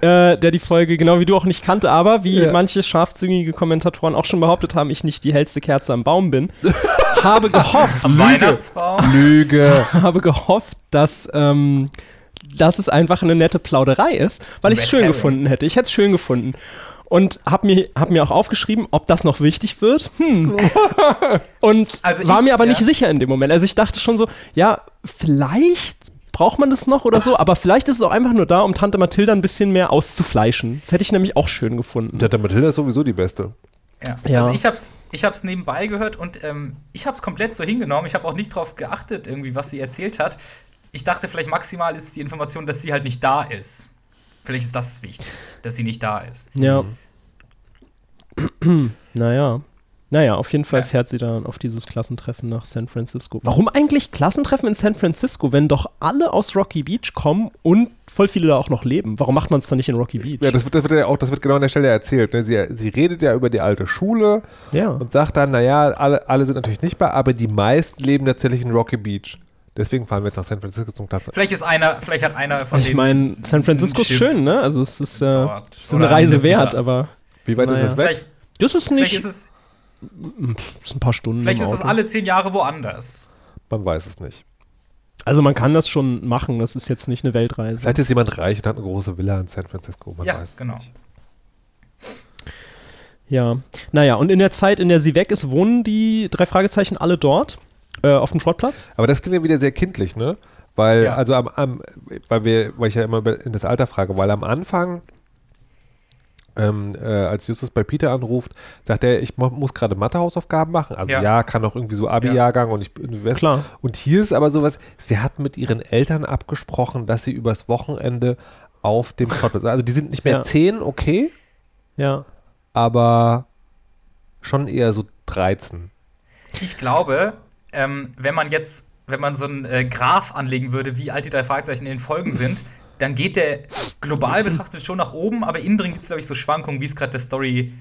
äh, der die Folge genau wie du auch nicht kannte, aber wie Ja. manche scharfzüngige Kommentatoren auch schon behauptet haben, ich nicht die hellste Kerze am Baum bin, habe gehofft, Am Weihnachtsbaum. Lüge. habe gehofft, dass, ähm, dass es einfach eine nette Plauderei ist, weil ich es schön gefunden hätte. Ich hätte es schön gefunden. Und habe mir, hab mir auch aufgeschrieben, ob das noch wichtig wird. Hm. Und Also war ich- mir aber ja. nicht sicher in dem Moment. Also ich dachte schon so, ja, vielleicht braucht man das noch oder so, aber vielleicht ist es auch einfach nur da, um Tante Mathilda ein bisschen mehr auszufleischen. Das hätte ich nämlich auch schön gefunden. Tante Mathilda ist sowieso die Beste. Ja. Ja. Also ich hab's, ich hab's nebenbei gehört und ähm, ich hab's komplett so hingenommen. Ich habe auch nicht drauf geachtet, irgendwie, was sie erzählt hat. Ich dachte, vielleicht maximal ist die Information, dass sie halt nicht da ist. Vielleicht ist das wichtig, dass sie nicht da ist. Ja. naja. Naja, auf jeden Fall Ja. fährt sie dann auf dieses Klassentreffen nach San Francisco. Warum eigentlich Klassentreffen in San Francisco, wenn doch alle aus Rocky Beach kommen und voll viele da auch noch leben? Warum macht man es dann nicht in Rocky Beach? Ja, das wird, das wird ja auch, das wird genau an der Stelle erzählt. Ne? Sie, sie redet ja über die alte Schule Ja. und sagt dann, naja, alle, alle sind natürlich nicht bei, aber die meisten leben tatsächlich in Rocky Beach. Deswegen fahren wir jetzt nach San Francisco zum Klassen. Vielleicht ist einer, vielleicht hat einer von ich meine, San Francisco ist schön, ne? Also es ist, äh, es ist eine Reise wert, aber Wie weit Naja. ist das weg? Vielleicht, das ist vielleicht nicht. ist es, ein paar Stunden. vielleicht im ist es Auto. alle zehn Jahre woanders. Man weiß es nicht. Also man kann das schon machen, das ist jetzt nicht eine Weltreise. Vielleicht ist jemand reich und hat eine große Villa in San Francisco. Man ja, weiß es genau. nicht. Ja. Naja, und in der Zeit, in der sie weg ist, wohnen die drei Fragezeichen alle dort, äh, auf dem Schrottplatz. Aber das klingt ja wieder sehr kindlich, ne? Weil, Ja. also am, am weil wir, weil ich ja immer in das Alter frage, weil am Anfang, ähm, äh, als Justus bei Peter anruft, sagt er, ich muss gerade Mathehausaufgaben machen. Also ja, Ja. kann auch irgendwie so Abi-Jahrgang und ich bin weiß- Klar. Und hier ist aber sowas, sie hat mit ihren Eltern abgesprochen, dass sie übers Wochenende auf dem Schrottplatz, also die sind nicht mehr Ja. zehn, okay, Ja. aber schon eher so 13. Ich glaube, ähm, wenn man jetzt, wenn man so einen äh, Graph anlegen würde, wie alt die drei Fragezeichen in den Folgen sind, dann geht der global betrachtet schon nach oben, aber innen drin gibt es, glaube ich, so Schwankungen, wie es gerade der Story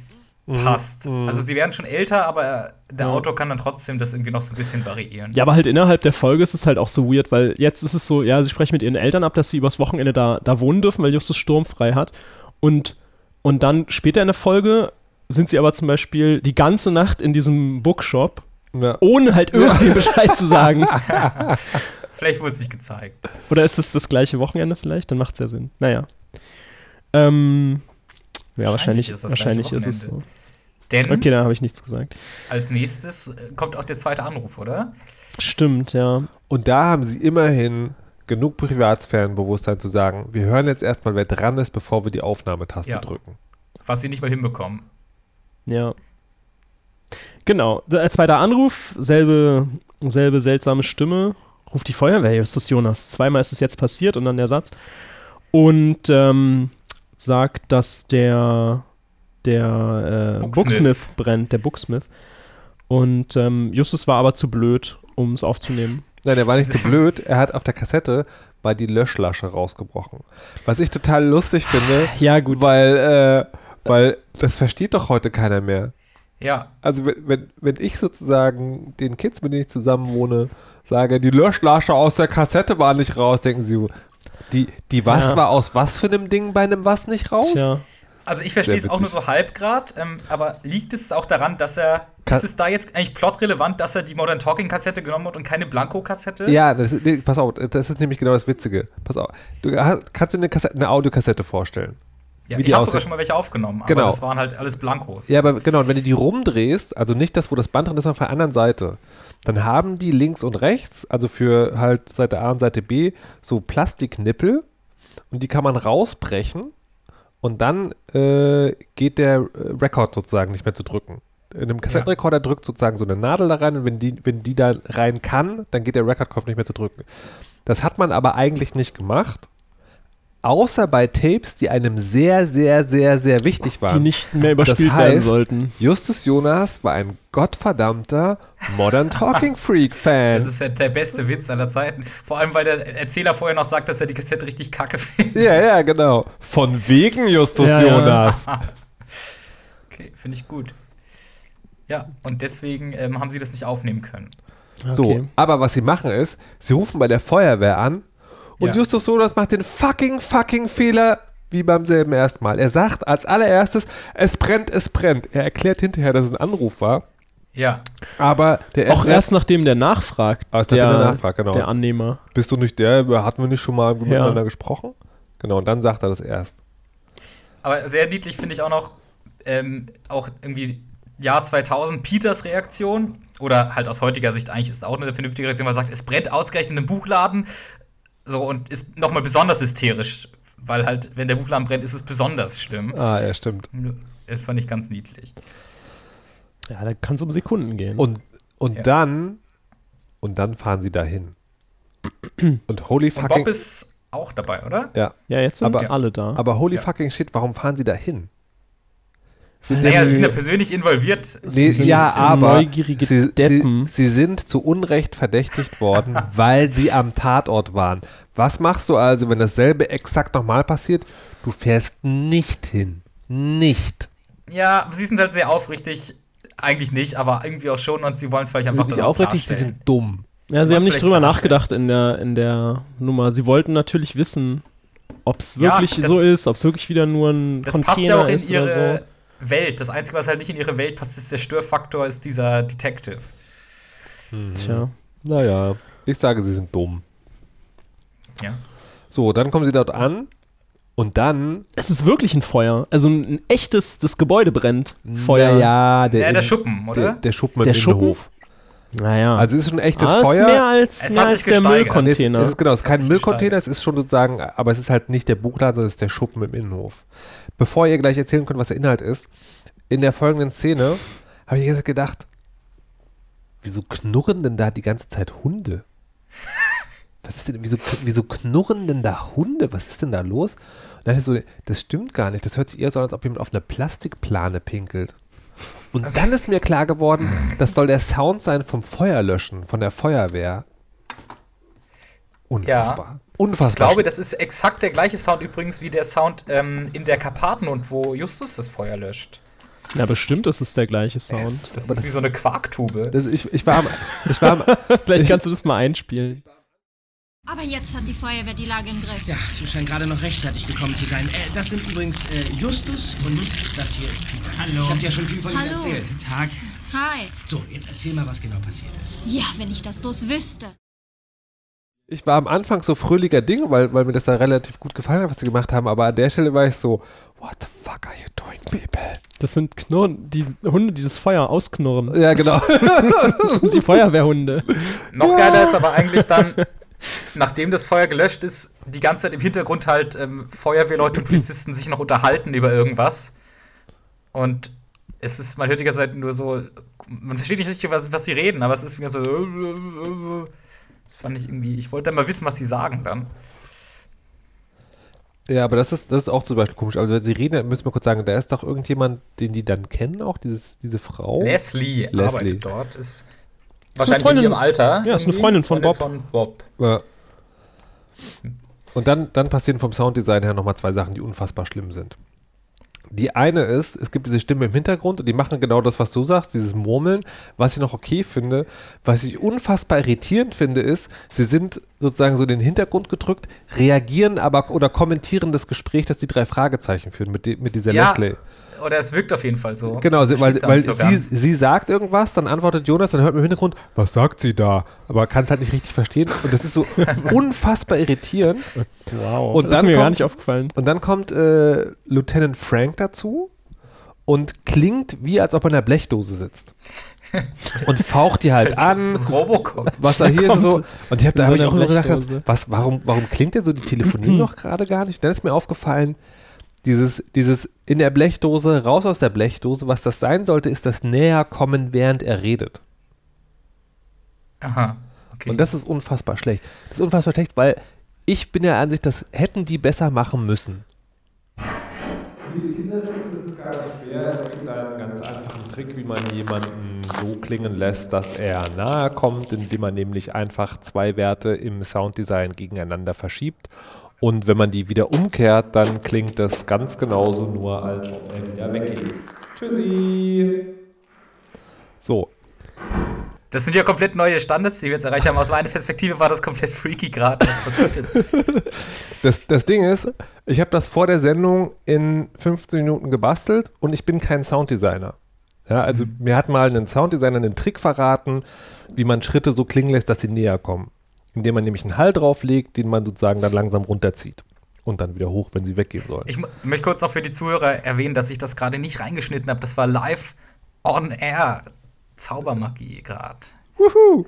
passt. Also sie werden schon älter, aber der Ja. Autor kann dann trotzdem das irgendwie noch so ein bisschen variieren. Ja, aber halt innerhalb der Folge ist es halt auch so weird, weil jetzt ist es so, ja, sie sprechen mit ihren Eltern ab, dass sie übers Wochenende da, da wohnen dürfen, weil Justus sturmfrei hat. Und, und dann später in der Folge sind sie aber zum Beispiel die ganze Nacht in diesem Bookshop, Ja. ohne halt irgendwie Bescheid zu sagen. Vielleicht wurde es nicht gezeigt. Oder ist es das gleiche Wochenende vielleicht? Dann macht es ja Sinn. Naja. Ähm, ja, wahrscheinlich, Wahrscheinlich ist das wahrscheinlich ist es so. Denn Okay, da habe ich nichts gesagt. als nächstes äh, kommt auch der zweite Anruf, oder? Stimmt, ja. Und da haben sie immerhin genug Privatsphärenbewusstsein zu sagen, wir hören jetzt erstmal, wer dran ist, bevor wir die Aufnahmetaste Ja. drücken. Was sie nicht mal hinbekommen. Ja. Genau. Der zweiter Anruf, selbe, selbe seltsame Stimme. Ruft die Feuerwehr, Justus Jonas. Zweimal ist es jetzt passiert und dann der Satz. Und ähm, sagt, dass der, der äh, Booksmith. Booksmith brennt, der Booksmith. Und ähm, Justus war aber zu blöd, um es aufzunehmen. Nein, er war nicht so blöd. Er hat auf der Kassette mal die Löschlasche rausgebrochen. Was ich total lustig finde, Ja, gut. weil, äh, weil das versteht doch heute keiner mehr. Ja, Also wenn, wenn, wenn ich sozusagen den Kids, mit denen ich zusammen wohne, sage, die Löschlasche aus der Kassette war nicht raus, denken sie, die, die was Ja. war aus was für einem Ding bei einem was nicht raus? Tja. also ich verstehe es auch nur so halb grad, ähm, aber liegt es auch daran, dass er, Ka- ist es da jetzt eigentlich plotrelevant, dass er die Modern Talking Kassette genommen hat und keine Blanko-Kassette? Ja, das ist, nee, pass auf, das ist nämlich genau das Witzige. Pass auf, du hast, kannst du eine, Kassette, eine Audiokassette vorstellen? ja wie ich die habe sogar schon mal welche aufgenommen, aber Genau. das waren halt alles Blankos. Ja, aber genau, und wenn du die rumdrehst, also nicht das, wo das Band drin ist, sondern auf der anderen Seite, dann haben die links und rechts, also für halt Seite A und Seite B, so Plastiknippel und die kann man rausbrechen und dann äh, geht der äh, Rekord sozusagen nicht mehr zu drücken. In einem Kassettenrekorder drückt sozusagen so eine Nadel da rein und wenn die, wenn die da rein kann, dann geht der Rekordkopf nicht mehr zu drücken. Das hat man aber eigentlich nicht gemacht, außer bei Tapes, die einem sehr, sehr, sehr, sehr wichtig waren. Die nicht mehr überspielt Das werden heißt, sollten. Justus Jonas war ein gottverdammter Modern Talking Freak Fan. Das ist ja der beste Witz aller Zeiten. Vor allem, weil der Erzähler vorher noch sagt, dass er die Kassette richtig kacke findet. ja, ja, genau. Von wegen Justus Ja, ja. Jonas. Okay, finde ich gut. Ja, und deswegen ähm, haben sie das nicht aufnehmen können. So, Okay. aber was sie machen ist, sie rufen bei der Feuerwehr an und Ja. Justus Jonas macht den fucking, fucking Fehler wie beim selben ersten Mal. Er sagt als allererstes, es brennt, es brennt. Er erklärt hinterher, dass es ein Anruf war, Ja, aber der Auch erst nachdem der nachfragt. Erst nachdem der nachfragt, genau. Der Annehmer. bist du nicht der, hatten wir nicht schon mal Ja. miteinander gesprochen? Genau, und dann sagt er das erst. aber sehr niedlich finde ich auch noch, ähm, auch irgendwie Jahr 2000 Peters Reaktion. Oder halt aus heutiger Sicht eigentlich ist es auch eine vernünftige Reaktion, weil er sagt, es brennt ausgerechnet in einem Buchladen. So, und ist nochmal besonders hysterisch. Weil halt, wenn der Buchladen brennt, ist es besonders schlimm. Ah, ja, stimmt. Das fand ich ganz niedlich. Ja, da kann es um Sekunden gehen. Und, und Ja. dann und dann fahren sie dahin. Und holy Und fucking Bob ist auch dabei, oder? ja, ja, jetzt sind aber- alle da. aber holy Ja. fucking shit, warum fahren sie dahin? Naja, sie sind ja persönlich involviert. Nee, sind ja, aber neugierige sie, sie, Deppen. sie sind zu Unrecht verdächtigt worden, weil sie am Tatort waren. Was machst du also, wenn dasselbe exakt nochmal passiert? Du fährst nicht hin. Nicht. Ja, sie sind halt sehr aufrichtig. Eigentlich nicht, aber irgendwie auch schon und sie wollen es vielleicht Sie einfach sind nicht nur aufrichtig, sie sind dumm. ja, sie haben nicht drüber klarstellen. nachgedacht in der, in der Nummer. Sie wollten natürlich wissen, ob es Ja, wirklich das- so ist, ob es wirklich wieder nur ein Das passt Container ja auch in ist ihre oder so. Welt. Das Einzige, was halt nicht in ihre Welt passt, ist der Störfaktor, ist dieser Detective. Tja. Naja, ich sage, sie sind dumm. Ja. So, dann kommen sie dort an und dann. Es ist wirklich ein Feuer. Also ein, echtes, das Gebäude brennt. Feuer. Ja, der, Ja, der Schuppen, oder? Der, der Schuppen Der im Schuppen? Innenhof. Naja. Also es ist schon ein echtes Ah, Feuer. ist mehr als, Es mehr als der. Müllcontainer. Es ist, genau, es ist kein Müllcontainer, es ist schon sozusagen, aber es ist halt nicht der Buchladen, sondern es ist der Schuppen im Innenhof. Bevor ihr gleich erzählen könnt, was der Inhalt ist, in der folgenden Szene habe ich jetzt gedacht, wieso knurren denn da die ganze Zeit Hunde? Was ist denn, wieso, wieso knurren denn da Hunde? Was ist denn da los? Und dann ist so, das stimmt gar nicht. Das hört sich eher so an, als ob jemand auf eine Plastikplane pinkelt. Und dann ist mir klar geworden, das soll der Sound sein vom Feuerlöschen, von der Feuerwehr. Unfassbar. Ich Unfassbar. glaube, das ist exakt der gleiche Sound übrigens wie der Sound ähm, in der Karpaten und wo Justus das Feuer löscht. ja, bestimmt ist es der gleiche Sound. Das ist wie so eine Quarktube. das, ich, ich war am, ich war am, Vielleicht kannst du das mal einspielen. Aber jetzt hat die Feuerwehr die Lage im Griff. Ja, sie scheint gerade noch rechtzeitig gekommen zu sein. Äh, das sind übrigens äh, Justus und das hier ist Peter. Hallo. Ich habe ja schon viel von ihm Hallo. erzählt. Tag. Hi. So, jetzt erzähl mal, was genau passiert ist. Ja, wenn ich das bloß wüsste. Ich war am Anfang so fröhlicher Ding, weil, weil mir das da relativ gut gefallen hat, was sie gemacht haben, aber an der Stelle war ich so, what the fuck are you doing, people? Das sind Knurren, die Hunde, die das Feuer ausknurren. Ja, genau. Das sind die Feuerwehrhunde. Noch geiler ist aber eigentlich dann, nachdem das Feuer gelöscht ist, die ganze Zeit im Hintergrund halt ähm, Feuerwehrleute und Polizisten sich noch unterhalten über irgendwas. Und es ist, man hört die ganze Zeit nur so, man versteht nicht richtig, was, was sie reden, aber es ist wieder so. Fand ich irgendwie, ich wollte dann mal wissen, was sie sagen dann. Ja, aber das ist, das ist auch zum Beispiel komisch. Also, wenn sie reden, dann müssen wir kurz sagen, da ist doch irgendjemand, den die dann kennen, auch dieses, diese Frau. Leslie, Leslie. arbeitet dort, ist Wahrscheinlich Freundin- in ihrem Alter. Ja, ist eine. Freundin von Bob. Von Bob. Ja. Und dann, dann passieren vom Sounddesign her nochmal zwei Sachen, die unfassbar schlimm sind. Die eine ist, es gibt diese Stimme im Hintergrund und die machen genau das, was du sagst, dieses Murmeln. Was ich noch okay finde, was ich unfassbar irritierend finde, ist, sie sind sozusagen so in den Hintergrund gedrückt, reagieren aber oder kommentieren das Gespräch, das die drei Fragezeichen führen mit, die, mit dieser Ja, Leslie. Oder es wirkt auf jeden Fall so. Genau, sie, weil, weil so sie, sie sagt irgendwas, dann antwortet Jonas, dann hört man im Hintergrund, was sagt sie da? Aber kann es halt nicht richtig verstehen. Und das ist so unfassbar irritierend. Wow. Und das dann ist mir gar kommt- nicht aufgefallen. Und dann kommt äh, Lieutenant Frank dazu und klingt wie, als ob er in einer Blechdose sitzt. Und faucht die halt an. Das ist Robocop. Was er hier ist so. Und ich hab, da habe ich auch nur gedacht, was, warum, warum klingt der so? Die telefonieren doch gerade gar nicht. Dann ist mir aufgefallen, dieses, dieses in der Blechdose, raus aus der Blechdose, was das sein sollte, ist das Näherkommen, während er redet. Aha. Okay. Und das ist unfassbar schlecht. Das ist unfassbar schlecht, weil ich bin der Ansicht, das hätten die besser machen müssen. Es gibt einen ganz einfachen Trick, wie man jemanden so klingen lässt, dass er nahe kommt, indem man nämlich einfach zwei Werte im Sounddesign gegeneinander verschiebt. Und wenn man die wieder umkehrt, dann klingt das ganz genauso, nur als ob er wieder weggeht. Tschüssi. So, Das sind ja komplett neue Standards, die wir jetzt erreicht haben. Aus meiner Perspektive war das komplett freaky gerade, was passiert ist. Das, das Ding ist, ich habe das vor der Sendung in 15 Minuten gebastelt und ich bin kein Sounddesigner. Ja, also mir hat mal ein Sounddesigner einen Trick verraten, wie man Schritte so klingen lässt, dass sie näher kommen. Indem man nämlich einen Hall drauflegt, den man sozusagen dann langsam runterzieht. Und dann wieder hoch, wenn sie weggehen sollen. Ich möchte kurz noch für die Zuhörer erwähnen, dass ich das gerade nicht reingeschnitten habe. Das war live on air. Zaubermagie gerade.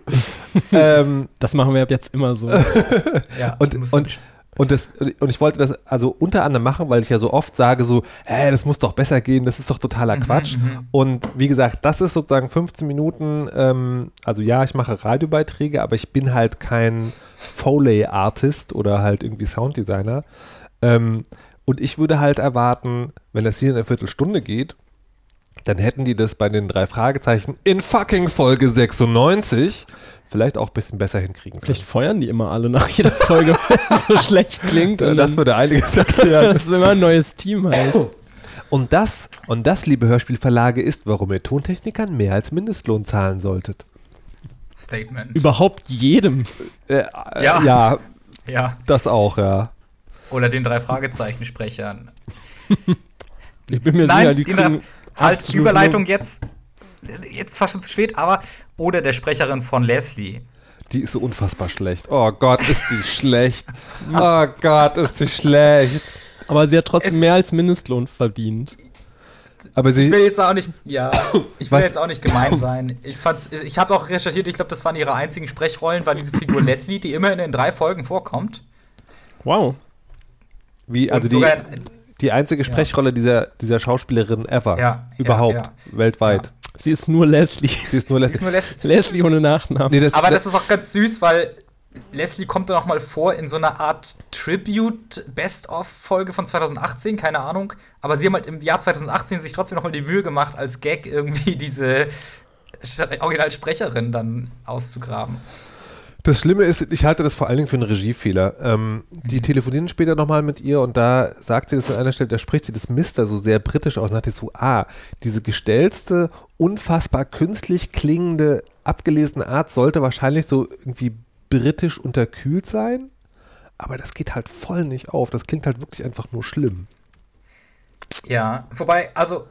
ähm, Das machen wir ab jetzt immer so. Ja, und, du musst- und, und, das, und ich wollte das also unter anderem machen, weil ich ja so oft sage so, hä, das muss doch besser gehen, das ist doch totaler Quatsch. Und wie gesagt, das ist sozusagen 15 Minuten, ähm, also ja, ich mache Radiobeiträge, aber ich bin halt kein Foley-Artist oder halt irgendwie Sounddesigner. Ähm, und ich würde halt erwarten, wenn das hier in einer Viertelstunde geht, dann hätten die das bei den drei Fragezeichen in fucking Folge 96 vielleicht auch ein bisschen besser hinkriegen können. Vielleicht feuern die immer alle nach jeder Folge, weil es so schlecht klingt. Und das würde einiges erklären. das ist immer ein neues Team halt. Und das, und das, liebe Hörspielverlage, ist, warum ihr Tontechnikern mehr als Mindestlohn zahlen solltet. Statement. Überhaupt jedem. Äh, Ja. ja. ja, ja. das auch, ja. Oder den drei Fragezeichen-Sprechern. Ich bin mir Nein, sicher, die kriegen halt absolut Überleitung nur- jetzt. Jetzt fast schon zu spät, aber. Oder der Sprecherin von Leslie. Die ist so unfassbar schlecht. Oh Gott, ist die schlecht. Oh Gott, ist die schlecht. Aber sie hat trotzdem Es- mehr als Mindestlohn verdient. Aber Ich will sie, jetzt auch nicht, ja, ich will Was? jetzt auch nicht gemein sein. Ich fand's, ich habe auch recherchiert, ich glaube, das waren ihre einzigen Sprechrollen, war diese Figur Leslie, die immer in den drei Folgen vorkommt. Wow. wie, Und also die, sogar in- die einzige Sprechrolle dieser, dieser Schauspielerin ever. Ja, Überhaupt. ja, Weltweit. Sie ist nur Leslie. Sie ist nur ist Leslie. nur Leslie. Leslie ohne Nachnamen. Nee, das, Aber das ist auch ganz süß, weil Leslie kommt dann auch mal vor in so einer Art Tribute-Best-of-Folge von 2018, keine Ahnung. Aber sie haben halt im Jahr 2018 sich trotzdem noch mal die Mühe gemacht, als Gag irgendwie diese Originalsprecherin dann auszugraben. Das Schlimme ist, ich halte das vor allen Dingen für einen Regiefehler. Ähm, Die telefonieren später nochmal mit ihr und da sagt sie das an einer Stelle, da spricht sie das Mister so sehr britisch aus und hat so, ah, diese gestellte, unfassbar künstlich klingende, abgelesene Art sollte wahrscheinlich so irgendwie britisch unterkühlt sein. Aber das geht halt voll nicht auf. Das klingt halt wirklich einfach nur schlimm. Ja, wobei, also,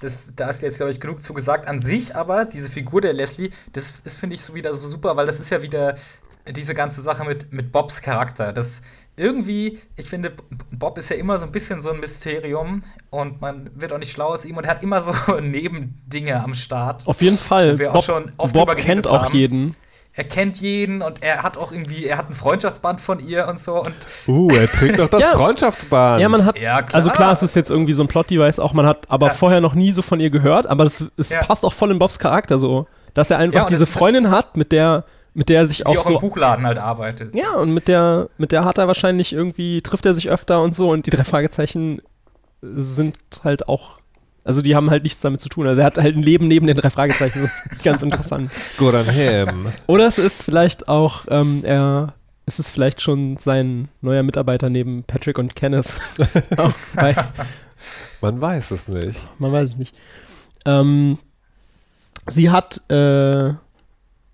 das, da ist jetzt, glaube ich, genug zu gesagt. An sich aber, diese Figur der Leslie, das ist, finde ich, so wieder so super, weil das ist ja wieder diese ganze Sache mit, mit Bobs Charakter. Das irgendwie, ich finde, Bob ist ja immer so ein bisschen so ein Mysterium und man wird auch nicht schlau aus ihm und er hat immer so Nebendinge am Start. Auf jeden Fall. Bob, Bob kennt auch haben. jeden. Er kennt jeden und er hat auch irgendwie, er hat ein Freundschaftsband von ihr und so und Uh, er trägt doch das Ja. Freundschaftsband. Ja, man hat, Ja, klar. also klar, es ist jetzt irgendwie so ein Plot-Device auch, man hat aber Ja. vorher noch nie so von ihr gehört, aber das, es Ja. passt auch voll in Bobs Charakter so, dass er einfach diese Freundin hat, mit der, mit der er sich die auch auch im so, Buchladen halt arbeitet. ja, und mit der, mit der hat er wahrscheinlich irgendwie, trifft er sich öfter und so und die drei Fragezeichen sind halt auch Also die haben halt nichts damit zu tun. Also er hat halt ein Leben neben den drei Fragezeichen. Das ist ganz interessant. Gordon Ham. Oder es ist vielleicht auch, ähm, er, es ist vielleicht schon sein neuer Mitarbeiter neben Patrick und Kenneth. bei, Man weiß es nicht. man weiß es nicht. Ähm, sie hat, äh,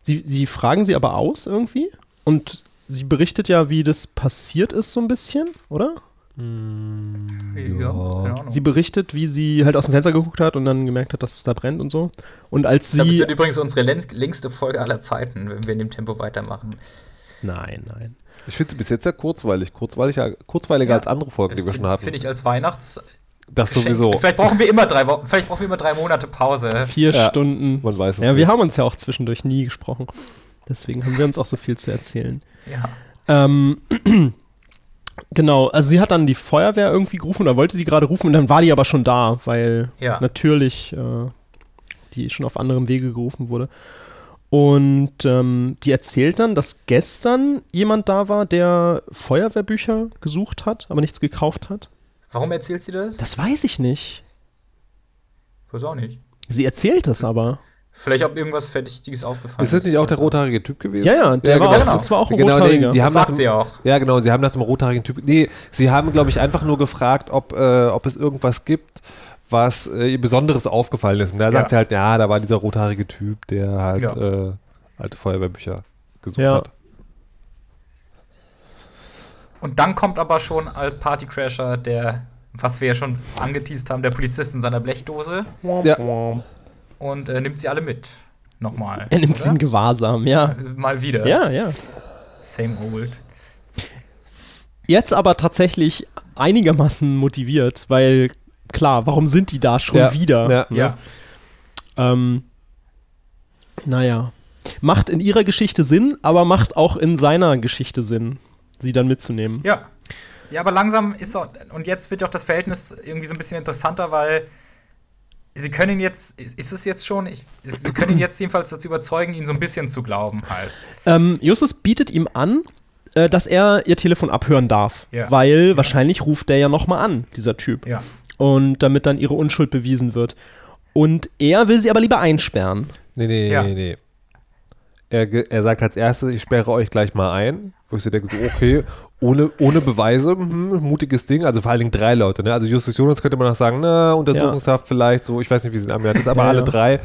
sie, sie fragen sie aber aus irgendwie und sie berichtet ja, wie das passiert ist so ein bisschen, oder? Ja, keine Ahnung. Sie berichtet, wie sie halt aus dem Fenster geguckt hat und dann gemerkt hat, dass es da brennt und so. Und als Ich glaube, es sie. wird übrigens unsere längst- längste Folge aller Zeiten, wenn wir in dem Tempo weitermachen. Nein, nein. Ich finde sie bis jetzt sehr kurzweilig. Kurzweiliger, kurzweiliger Ja. als andere Folgen, die wir schon hatten. Finde ich als Weihnachts. das sowieso. Vielleicht brauchen wir immer drei Wochen, vielleicht brauchen wir immer drei Monate Pause. Vier Ja, Stunden. Man weiß es Ja, nicht. wir haben uns ja auch zwischendurch nie gesprochen. Deswegen haben wir uns auch so viel zu erzählen. Ja. Ähm, genau, also sie hat dann die Feuerwehr irgendwie gerufen oder wollte die gerade rufen und dann war die aber schon da, weil Ja. natürlich äh, die schon auf anderem Wege gerufen wurde. Und ähm, die erzählt dann, dass gestern jemand da war, der Feuerwehrbücher gesucht hat, aber nichts gekauft hat. Warum erzählt sie das? Das weiß ich nicht. weiß auch nicht. Sie erzählt es aber. Vielleicht ob irgendwas Verdächtiges aufgefallen Ist das nicht auch der rothaarige Typ gewesen? Ja, ja, der Ja, war genau. auch, das war auch ein Genau, Rothaariger. die, die Das haben nach sagt dem, sie auch. Ja, genau, sie haben nach dem rothaarigen Typ. Nee, sie haben, glaube ich, einfach nur gefragt, ob, äh, ob es irgendwas gibt, was äh, ihr Besonderes aufgefallen ist. Und da sagt Ja. sie halt, ja, da war dieser rothaarige Typ, der halt Ja. äh, alte Feuerwehrbücher gesucht Ja. hat. Und dann kommt aber schon als Partycrasher der, was wir ja schon angeteased haben, der Polizist in seiner Blechdose Ja. Und äh, nimmt sie alle mit. Nochmal. Er nimmt sie oder? in Gewahrsam, ja. Mal wieder. Ja, ja. Same old. Jetzt aber tatsächlich einigermaßen motiviert, weil klar, warum sind die da schon Ja. wieder? Ja. Ne? Ja. Ähm, naja. Macht in ihrer Geschichte Sinn, aber macht auch in seiner Geschichte Sinn, sie dann mitzunehmen. Ja. Ja, aber langsam ist auch, und jetzt wird ja auch das Verhältnis irgendwie so ein bisschen interessanter, weil sie können jetzt, ist es jetzt schon, ich, sie können ihn jetzt jedenfalls dazu überzeugen, ihn so ein bisschen zu glauben halt. Ähm, Justus bietet ihm an, äh, dass er ihr Telefon abhören darf, Ja. weil wahrscheinlich ruft der ja nochmal an, dieser Typ. Ja. Und damit dann ihre Unschuld bewiesen wird. Und er will sie aber lieber einsperren. Nee, nee, Ja. nee, nee. Er, er sagt als erstes, ich sperre euch gleich mal ein. Wo ich so denke, so, okay, ohne, ohne Beweise, mhm, mutiges Ding. Also vor allen Dingen drei Leute. Ne? Also Justus Jonas könnte man noch sagen, na, Untersuchungshaft vielleicht, so, ich weiß nicht, wie sie ihn anmerkt ist, aber Ja, alle ja. drei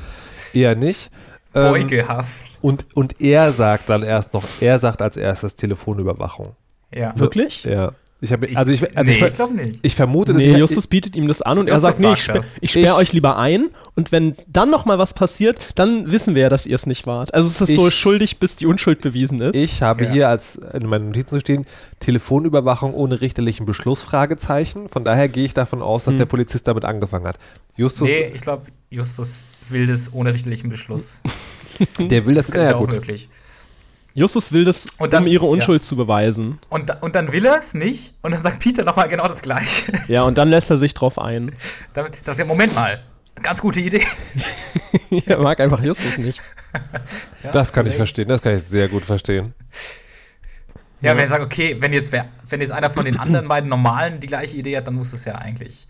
eher nicht. Ähm, Beugehaft. und, und er sagt dann erst noch, er sagt als erstes Telefonüberwachung. Ja. Wirklich? Ja. Ich habe, also ich, also nee, ich, ich glaube nicht. ich vermute, dass Nee, ich, Justus bietet ihm das an und er sagt, nee, ich, sagt sper das. ich sperre euch lieber ein und wenn dann noch mal was passiert, dann wissen wir ja, dass ihr es nicht wart. Also es ist so Ich- schuldig, bis die Unschuld bewiesen ist. Ich habe Ja. hier als in meinen Notizen stehen, Telefonüberwachung ohne richterlichen Beschluss, Fragezeichen. Von daher gehe ich davon aus, Hm. dass der Polizist damit angefangen hat. Justus, Nee, ich glaube, Justus will das ohne richterlichen Beschluss. der will das, Das ist ja auch gut. möglich. Justus will das, Und dann- um ihre ja. Unschuld zu beweisen. Und, und dann will er es nicht und dann sagt Peter nochmal genau das Gleiche. Ja, und dann lässt er sich drauf ein. Damit, das ist ja, Moment mal, ganz gute Idee. er mag einfach Justus nicht. Das kann ich verstehen, das kann ich sehr gut verstehen. Ja, wenn er sagt, okay, wenn jetzt, wer, wenn jetzt einer von den anderen beiden Normalen die gleiche Idee hat, dann muss es ja eigentlich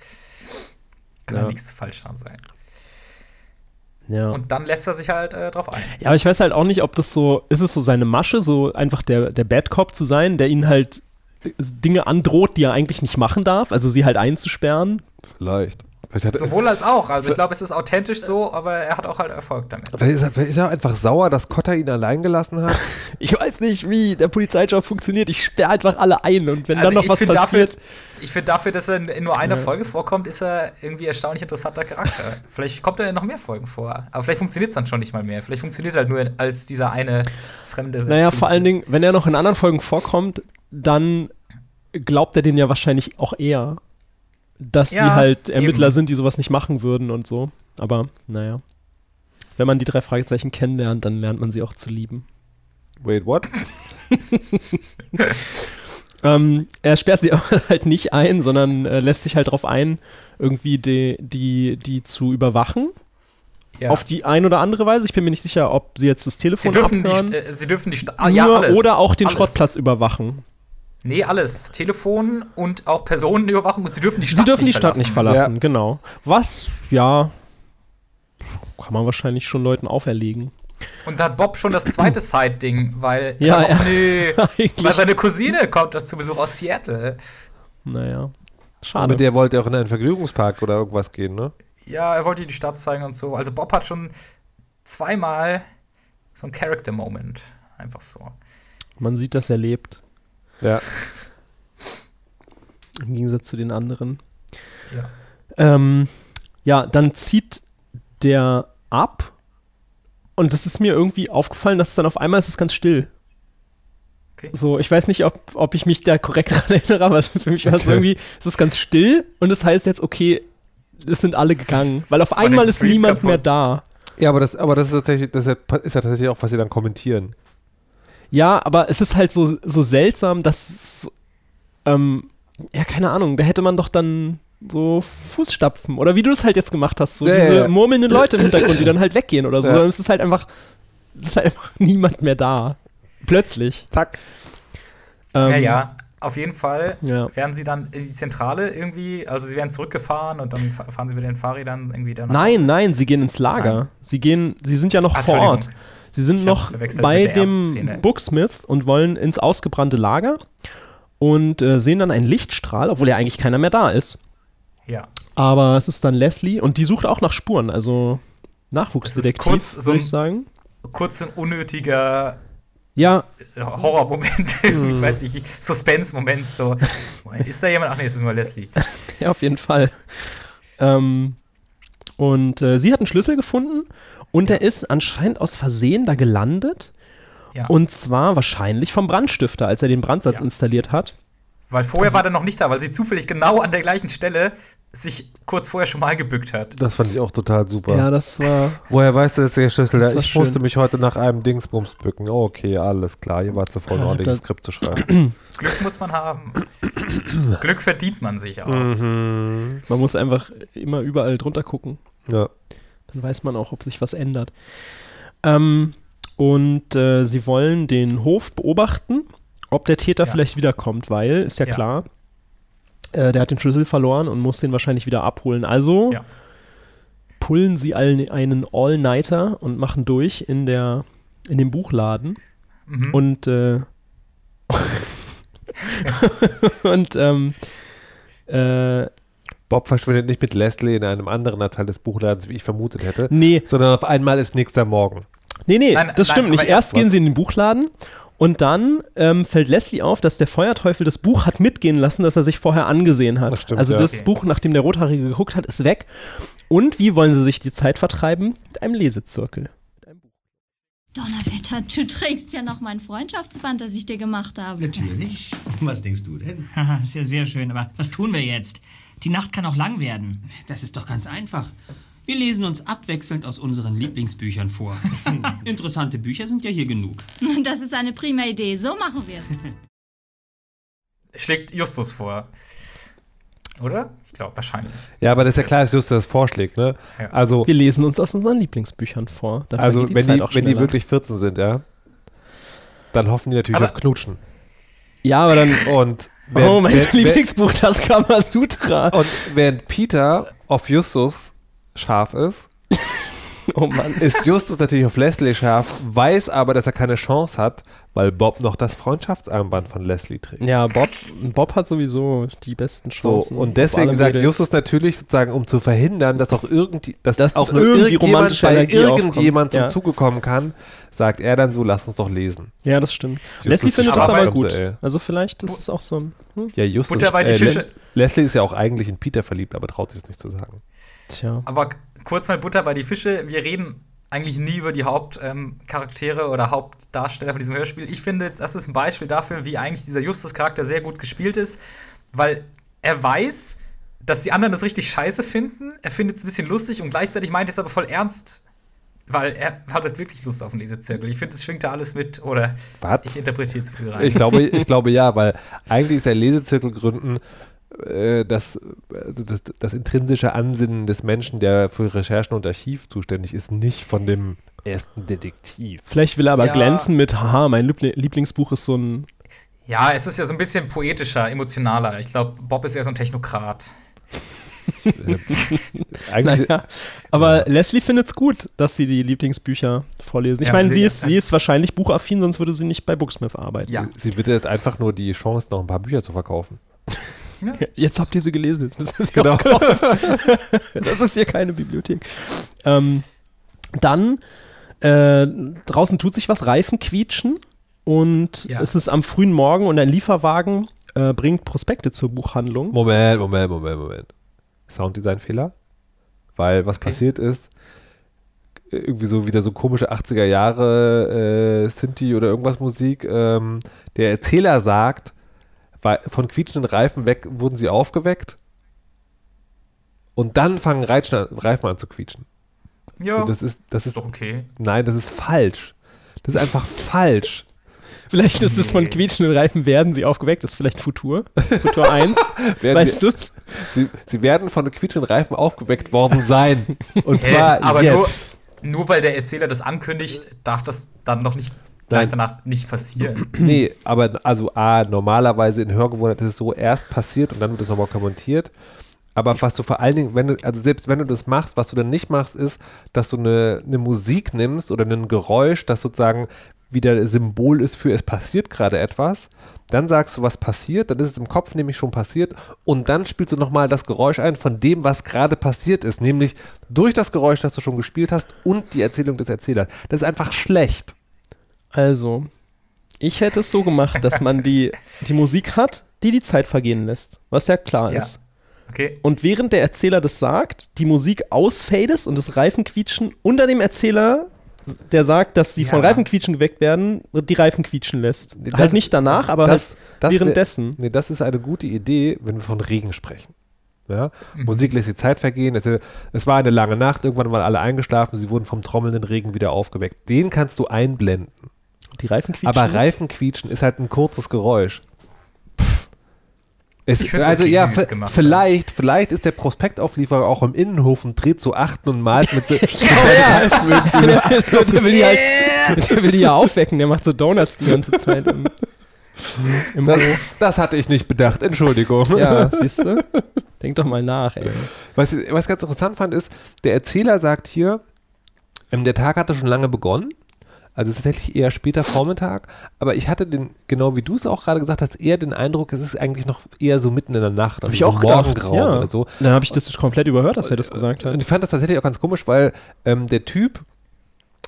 kann ja. Ja. nichts falsch dran sein. Ja. Und dann lässt er sich halt äh, drauf ein. ja, aber ich weiß halt auch nicht, ob das so, ist es so seine Masche, so einfach der, der Bad Cop zu sein, der ihn halt Dinge androht, die er eigentlich nicht machen darf, also sie halt einzusperren. Vielleicht. Sowohl als auch. Also ich glaube, es ist authentisch so, aber er hat auch halt Erfolg damit. vielleicht, ist er, ist er einfach sauer, dass Cotta ihn allein gelassen hat. Ich weiß nicht, wie der Polizeijob funktioniert. Ich sperre einfach alle ein und wenn dann Also noch ich was passiert. Dafür, ich finde dafür, dass er in nur einer Ja. Folge vorkommt, ist er irgendwie erstaunlich interessanter Charakter. vielleicht kommt er in noch mehr Folgen vor. Aber vielleicht funktioniert es dann schon nicht mal mehr. Vielleicht funktioniert er halt nur als dieser eine fremde. Naja, vor allen Polizist. Dingen, wenn er noch in anderen Folgen vorkommt, dann glaubt er den ja wahrscheinlich auch eher, dass Ja, sie halt Ermittler eben. sind, die sowas nicht machen würden und so. Aber naja. Wenn man die drei Fragezeichen kennenlernt, dann lernt man sie auch zu lieben. Wait, what? Ähm, er sperrt sie aber halt nicht ein, sondern äh, lässt sich halt darauf ein, irgendwie die, die, die zu überwachen. Ja. Auf die ein oder andere Weise. Ich bin mir nicht sicher, ob sie jetzt das sie Telefon dürfen abhören die, äh, sie dürfen die ah, nur, ja, alles. oder auch den alles. Schrottplatz überwachen. Nee, alles. Telefon und auch Personenüberwachung. Und sie dürfen die Stadt Sie dürfen die nicht Stadt nicht verlassen. verlassen, genau. Was, ja, kann man wahrscheinlich schon Leuten auferlegen. Und da hat Bob schon das zweite Side-Ding, weil. Ja, ach, ja. nee, Eigentlich. weil seine Cousine kommt das zu Besuch aus Seattle. Naja, schade. Aber der wollte auch in einen Vergnügungspark oder irgendwas gehen, ne? Ja, er wollte die Stadt zeigen und so. Also Bob hat schon zweimal so ein Character-Moment. Einfach so. Man sieht, dass er lebt, Ja. im Gegensatz zu den anderen. Ja. Ähm, ja, dann zieht der ab und das ist mir irgendwie aufgefallen, dass dann auf einmal ist es ganz still. Okay. So, ich weiß nicht, ob, ob ich mich da korrekt daran erinnere, aber für mich war es Okay. irgendwie, es ist ganz still und das heißt jetzt, okay, es sind alle gegangen, weil auf einmal ist niemand kaputt. mehr da. Ja, aber das, aber das ist tatsächlich, das ist ja tatsächlich auch, was sie dann kommentieren. Ja, aber es ist halt so, so seltsam, dass, es, ähm, ja, keine Ahnung, da hätte man doch dann so Fußstapfen oder wie du es halt jetzt gemacht hast, so Ja, diese ja, ja. murmelnden Leute im Hintergrund, die dann halt weggehen oder so. Ja. Es ist halt einfach, es ist halt einfach niemand mehr da. Plötzlich. Zack. Ähm, ja, ja. Auf jeden Fall Ja. werden sie dann in die Zentrale irgendwie, also sie werden zurückgefahren und dann fa- fahren sie mit den Fahrrädern irgendwie dann. Nein, nein, sie gehen ins Lager. Nein. Sie gehen, sie sind ja noch Ah, vor Ort. Sie sind Ich noch bei dem. Booksmith und wollen ins ausgebrannte Lager und äh, sehen dann einen Lichtstrahl, obwohl ja eigentlich keiner mehr da ist. Ja. Aber es ist dann Leslie und die sucht auch nach Spuren, also Nachwuchsdetektiv, kurz so würde ich sagen. Kurz ein unnötiger Ja, äh, Horrormoment, ich weiß nicht, Suspense-Moment, so. Ist da jemand? Ach nee, es ist nur Leslie. ja, auf jeden Fall. Ähm, und äh, sie hat einen Schlüssel gefunden und der ist anscheinend aus Versehen da gelandet. Ja. Und zwar wahrscheinlich vom Brandstifter, als er den Brandsatz Ja. installiert hat. Weil vorher war der noch nicht da, weil sie zufällig genau an der gleichen Stelle sich kurz vorher schon mal gebückt hat. Das fand ich auch total super. Ja, das war. Woher weißt du, dass der Schlüssel Das Ich musste mich heute nach einem Dingsbums bücken. Oh, okay, alles klar. Ihr wart zu voll, ein ordentliches Skript zu schreiben. Glück muss man haben. Glück verdient man sich auch. mhm. Man muss einfach immer überall drunter gucken. Ja. Dann weiß man auch, ob sich was ändert. Ähm, und äh, sie wollen den Hof beobachten, ob der Täter Ja. vielleicht wiederkommt, weil, ist ja, Ja. klar, äh, der hat den Schlüssel verloren und muss den wahrscheinlich wieder abholen. Also Ja. pullen sie allen einen All-Nighter und machen durch in, der, in dem Buchladen. Mhm. Und, äh, und ähm, äh, Bob verschwindet nicht mit Leslie in einem anderen Abteil des Buchladens, wie ich vermutet hätte, nee, sondern auf einmal ist nächster Morgen. Nee, nee, Nein, das nein, stimmt nicht. Erst was? gehen sie in den Buchladen und dann ähm, fällt Leslie auf, dass der Feuerteufel das Buch hat mitgehen lassen, das er sich vorher angesehen hat. Das stimmt, also ja. das Okay. Buch, nachdem der Rothaarige geguckt hat, ist weg. Und wie wollen sie sich die Zeit vertreiben? Mit einem Lesezirkel. Donnerwetter, du trägst ja noch mein Freundschaftsband, das ich dir gemacht habe. Natürlich. Was denkst du denn? Haha, ist ja sehr schön, aber was tun wir jetzt? Die Nacht kann auch lang werden. Das ist doch ganz einfach. Wir lesen uns abwechselnd aus unseren Lieblingsbüchern vor. Interessante Bücher sind ja hier genug. Das ist eine prima Idee. So machen wir es. Schlägt Justus vor. Oder? Ich glaube, wahrscheinlich. Ja, aber das ist ja klar, dass Justus das vorschlägt, ne? Ja. Also, Wir lesen uns aus unseren Lieblingsbüchern vor. Da also vergeht wenn, die, auch wenn die wirklich 14 sind, ja, dann hoffen die natürlich Aber- auf Knutschen. Ja, aber dann. Und oh, während, mein während, während, Lieblingsbuch, das Kamasutra. und während Peter auf Justus scharf ist, Oh Mann. ist Justus natürlich auf Leslie scharf, weiß aber, dass er keine Chance hat, weil Bob noch das Freundschaftsarmband von Leslie trägt. Ja, Bob, Bob hat sowieso die besten So, Chancen. und auf deswegen sagt Mädels. Justus natürlich sozusagen, um zu verhindern, dass auch irgendwie, dass Dass auch nur irgendwie irgendjemand romantische bei Energie irgendjemand aufkommt. zum Ja. Zuge kommen kann, sagt er dann so, lass uns doch lesen. Ja, das stimmt. Justus Leslie findet das aber gut. ey. Also vielleicht ist es auch so ein. Hm? Ja, Justus, äh. Leslie ist ja auch eigentlich in Peter verliebt, aber traut sich es nicht zu sagen. Tja. Aber kurz mal Butter bei die Fische. Wir reden eigentlich nie über die Hauptcharaktere ähm, oder Hauptdarsteller von diesem Hörspiel. Ich finde, das ist ein Beispiel dafür, wie eigentlich dieser Justus-Charakter sehr gut gespielt ist, weil er weiß, dass die anderen das richtig scheiße finden. Er findet es ein bisschen lustig und gleichzeitig meint er es aber voll ernst, weil er hat halt wirklich Lust auf einen Lesezirkel. Ich finde, es schwingt da alles mit oder Was? ich interpretiere zu viel rein. Ich glaube, ich glaube ja, weil eigentlich ist der Lesezirkel gründen das, äh, das, das intrinsische Ansinnen des Menschen, der für Recherchen und Archiv zuständig ist, nicht von dem ersten Detektiv. Vielleicht will er aber Ja. glänzen mit, haha, mein Liebli- Lieblingsbuch ist so ein Ja, es ist ja so ein bisschen poetischer, emotionaler. Ich glaube, Bob ist eher so ein Technokrat. Eigentlich, Naja, aber Leslie findet es gut, dass sie die Lieblingsbücher vorlesen. Ich Ja, meine, sie- sie ist, sie ist wahrscheinlich buchaffin, sonst würde sie nicht bei Booksmith arbeiten. Ja. Sie bittet einfach nur die Chance, noch ein paar Bücher zu verkaufen. Jetzt habt ihr sie gelesen, jetzt müsst ihr sie Genau. auch kaufen. das ist hier keine Bibliothek. Ähm, dann, äh, draußen tut sich was, Reifen quietschen und Ja. es ist am frühen Morgen und ein Lieferwagen äh, bringt Prospekte zur Buchhandlung. Moment, Moment, Moment, Moment. Sounddesign-Fehler? Weil was passiert ist, irgendwie so wieder so komische 80er Jahre äh, Sinti oder irgendwas Musik. Ähm, der Erzähler sagt, weil von quietschenden Reifen weg wurden sie aufgeweckt und dann fangen Reifen an zu quietschen. Ja. Und das ist, das ist okay. nein, das ist falsch. Das ist einfach falsch. Vielleicht ist es von quietschenden Reifen werden sie aufgeweckt, das ist vielleicht Futur. Futur 1. Werden weißt sie, du's? sie, sie werden von quietschenden Reifen aufgeweckt worden sein. Und zwar aber jetzt. Nur, nur weil der Erzähler das ankündigt, darf das dann noch nicht gleich danach nicht passieren. Nee, aber also A, normalerweise in Hörgewohnheit ist es so erst passiert und dann wird es nochmal kommentiert. Aber was du vor allen Dingen, wenn du, also selbst wenn du das machst, was du dann nicht machst, ist, dass du eine, eine Musik nimmst oder ein Geräusch, das sozusagen wieder Symbol ist für es passiert gerade etwas. Dann sagst du, was passiert, dann ist es im Kopf nämlich schon passiert und dann spielst du nochmal das Geräusch ein von dem, was gerade passiert ist, nämlich durch das Geräusch, das du schon gespielt hast und die Erzählung des Erzählers. Das ist einfach schlecht. Also, ich hätte es so gemacht, dass man die, die Musik hat, die die Zeit vergehen lässt, was ja klar Ja. ist. Okay. Und während der Erzähler das sagt, die Musik ausfadest und das Reifenquietschen unter dem Erzähler, der sagt, dass die von Ja. Reifenquietschen geweckt werden, die Reifen quietschen lässt. Das- halt nicht danach, aber das- halt das wär- währenddessen. Nee, das ist eine gute Idee, wenn wir von Regen sprechen. Ja? Musik lässt die Zeit vergehen. Es, es war eine lange Nacht, irgendwann waren alle eingeschlafen, sie wurden vom trommelnden Regen wieder aufgeweckt. Den kannst du einblenden. Die Reifen quietschen. Aber Reifenquietschen ist halt ein kurzes Geräusch. Es, also okay, ja, wie sie es v- gemacht vielleicht, vielleicht ist der Prospektauflieferer auch im Innenhof und dreht zu achten und malt mit, so- mit seinen Reifen so der, will die halt, der will die ja aufwecken, der macht so Donuts die ganze Zeit im, im Das, Hof. das hatte ich nicht bedacht, Entschuldigung. Ja, siehst du? Denk doch mal nach, ey. Was ich was ich ganz interessant fand, ist, der Erzähler sagt hier, ähm, der Tag hatte schon lange begonnen. Also es ist tatsächlich eher später Vormittag, aber ich hatte den, genau wie du es auch gerade gesagt hast, eher den Eindruck, es ist eigentlich noch eher so mitten in der Nacht. Hab also ich so auch gedacht, Morgengrauen ja. oder so. Dann habe ich das komplett überhört, dass er das gesagt hat. Und ich fand das tatsächlich auch ganz komisch, weil ähm, der Typ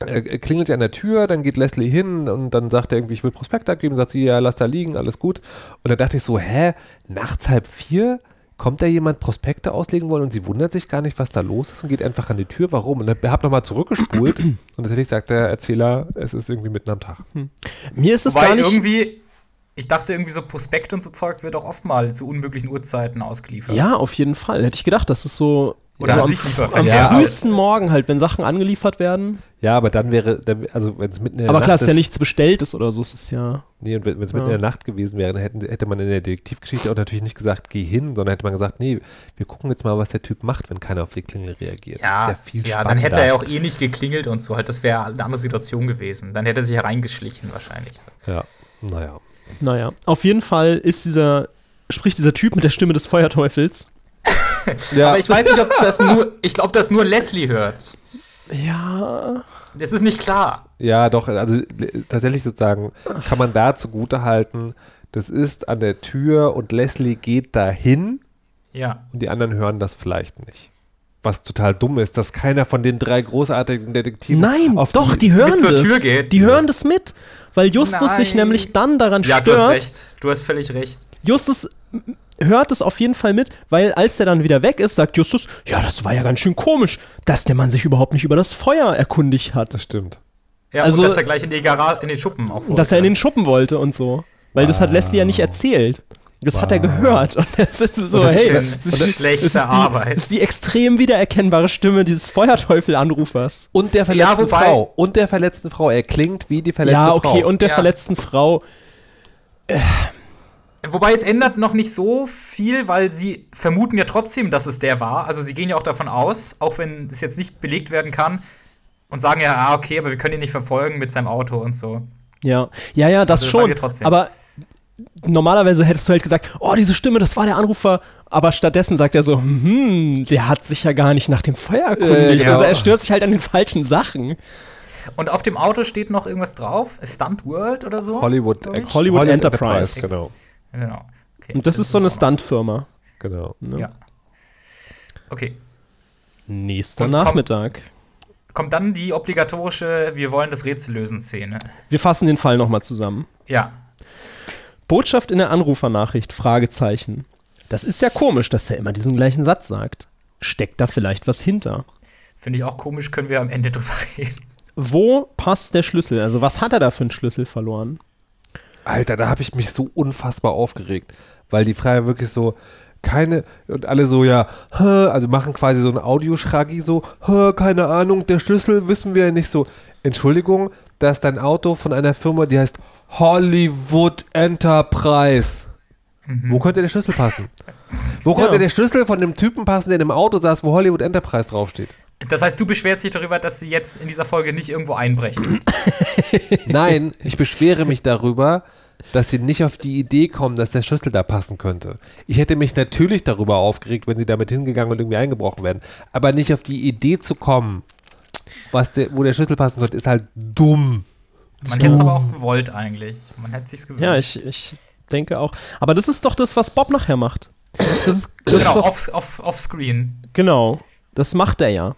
äh, klingelt ja an der Tür, dann geht Leslie hin und dann sagt er irgendwie, ich will Prospekt abgeben, sagt sie, ja, lass da liegen, alles gut. Und dann dachte ich so, hä, nachts halb vier? Kommt da jemand Prospekte auslegen wollen und sie wundert sich gar nicht, was da los ist und geht einfach an die Tür, warum? Und dann hab nochmal zurückgespult und tatsächlich sagt der Erzähler, es ist irgendwie mitten am Tag. Mir ist es Wobei gar nicht. irgendwie, ich dachte irgendwie so Prospekt und so Zeug wird auch oft mal zu unmöglichen Uhrzeiten ausgeliefert. Ja, auf jeden Fall. Hätte ich gedacht, das ist so. Oder so an am, sich Lieferverkehr. am Ja, frühesten Morgen halt, wenn Sachen angeliefert werden. Ja, aber dann wäre, dann, also wenn es mitten in der Aber Nacht klar, es ist ja ist, nichts Bestelltes oder so. Es ist ja. Nee, und wenn es mitten Ja. in der Nacht gewesen wäre, dann hätten, hätte man in der Detektivgeschichte auch natürlich nicht gesagt, geh hin, sondern hätte man gesagt, nee, wir gucken jetzt mal, was der Typ macht, wenn keiner auf die Klingel reagiert. Ja, das ist ja viel ja dann hätte er ja auch eh nicht geklingelt und so. Halt, das wäre eine andere Situation gewesen. Dann hätte er sich hereingeschlichen wahrscheinlich. So. Ja, naja. Naja. Auf jeden Fall ist dieser. Spricht dieser Typ mit der Stimme des Feuerteufels. Ja, Aber ich weiß nicht, ob das nur, ich glaube, dass nur Leslie hört. Ja. Das ist nicht klar. ja, doch, also tatsächlich sozusagen kann man da zugute halten, das ist an der Tür und Leslie geht dahin Ja. und die anderen hören das vielleicht nicht. Was total dumm ist, dass keiner von den drei großartigen Detektiven Nein, auf doch, die, die hören mit zur das. Tür geht. Die hören das mit. Weil Justus sich Nein. nämlich dann daran Ja, du hast stört. recht. Du hast völlig recht. Justus hört es auf jeden Fall mit, weil als der dann wieder weg ist, sagt Justus, ja, das war ja ganz schön komisch, dass der Mann sich überhaupt nicht über das Feuer erkundigt hat. Das stimmt. Ja, Also- und dass er gleich in, die in den Schuppen auch Und dass er in wollte. den Schuppen wollte und so. Weil das hat Leslie ja nicht erzählt. Das hat er gehört. Und das ist so, das ist hey, schön. das ist, Schlechte das ist, die, Arbeit. das ist die extrem wiedererkennbare Stimme dieses Feuerteufel-Anrufers. Und der verletzten Ja, Frau. Und der verletzten Frau. Er klingt wie die verletzte Ja, Frau. okay, und der Ja. verletzten Frau. Wobei es ändert noch nicht so viel, weil sie vermuten ja trotzdem, dass es der war. Also sie gehen ja auch davon aus, auch wenn es jetzt nicht belegt werden kann, und sagen ja, ah, okay, aber wir können ihn nicht verfolgen mit seinem Auto und so. Ja, ja, ja, das Also das schon. Aber normalerweise hättest du halt gesagt, oh, diese Stimme, das war der Anrufer. Aber stattdessen sagt er so, hm, der hat sich ja gar nicht nach dem Feuer erkundigt. Äh, genau. Also er stört sich halt an den falschen Sachen. Und auf dem Auto steht noch irgendwas drauf. Stunt World oder so? Hollywood, ich. Hollywood Enterprise. Genau. Genau. Okay. Und das ist so eine Stuntfirma. Genau. Ne? Ja. Okay. Nächster Und kommt- Nachmittag. Kommt dann die obligatorische Wir wollen das Rätsel lösen Szene. Wir fassen den Fall nochmal zusammen. Ja. Botschaft in der Anrufernachricht, Fragezeichen. Das ist ja komisch, dass er immer diesen gleichen Satz sagt. Steckt da vielleicht was hinter? Finde ich auch komisch, können wir am Ende drüber reden. Wo passt der Schlüssel? Also was hat er da für einen Schlüssel verloren? Alter, da habe ich mich so unfassbar aufgeregt, weil die Freier wirklich so keine und alle so ja, also machen quasi so ein Audioschraggi so, keine Ahnung, der Schlüssel wissen wir ja nicht so. Entschuldigung, da ist dein Auto von einer Firma, die heißt Hollywood Enterprise. Wo könnte der Schlüssel passen? Wo konnte Ja. der Schlüssel von dem Typen passen, der in einem Auto saß, wo Hollywood Enterprise draufsteht? Das heißt, du beschwerst dich darüber, dass sie jetzt in dieser Folge nicht irgendwo einbrechen. Nein, ich beschwere mich darüber, dass sie nicht auf die Idee kommen, dass der Schlüssel da passen könnte. Ich hätte mich natürlich darüber aufgeregt, wenn sie damit hingegangen und irgendwie eingebrochen werden. Aber nicht auf die Idee zu kommen, was der, wo der Schlüssel passen könnte, ist halt dumm. Man hätte es aber auch gewollt eigentlich. Man hätte sich's gewünscht. Ja, ich, ich denke auch. Aber das ist doch das, was Bob nachher macht. Das ist, das ist genau, doch, off, off, offscreen. genau. Das macht er ja.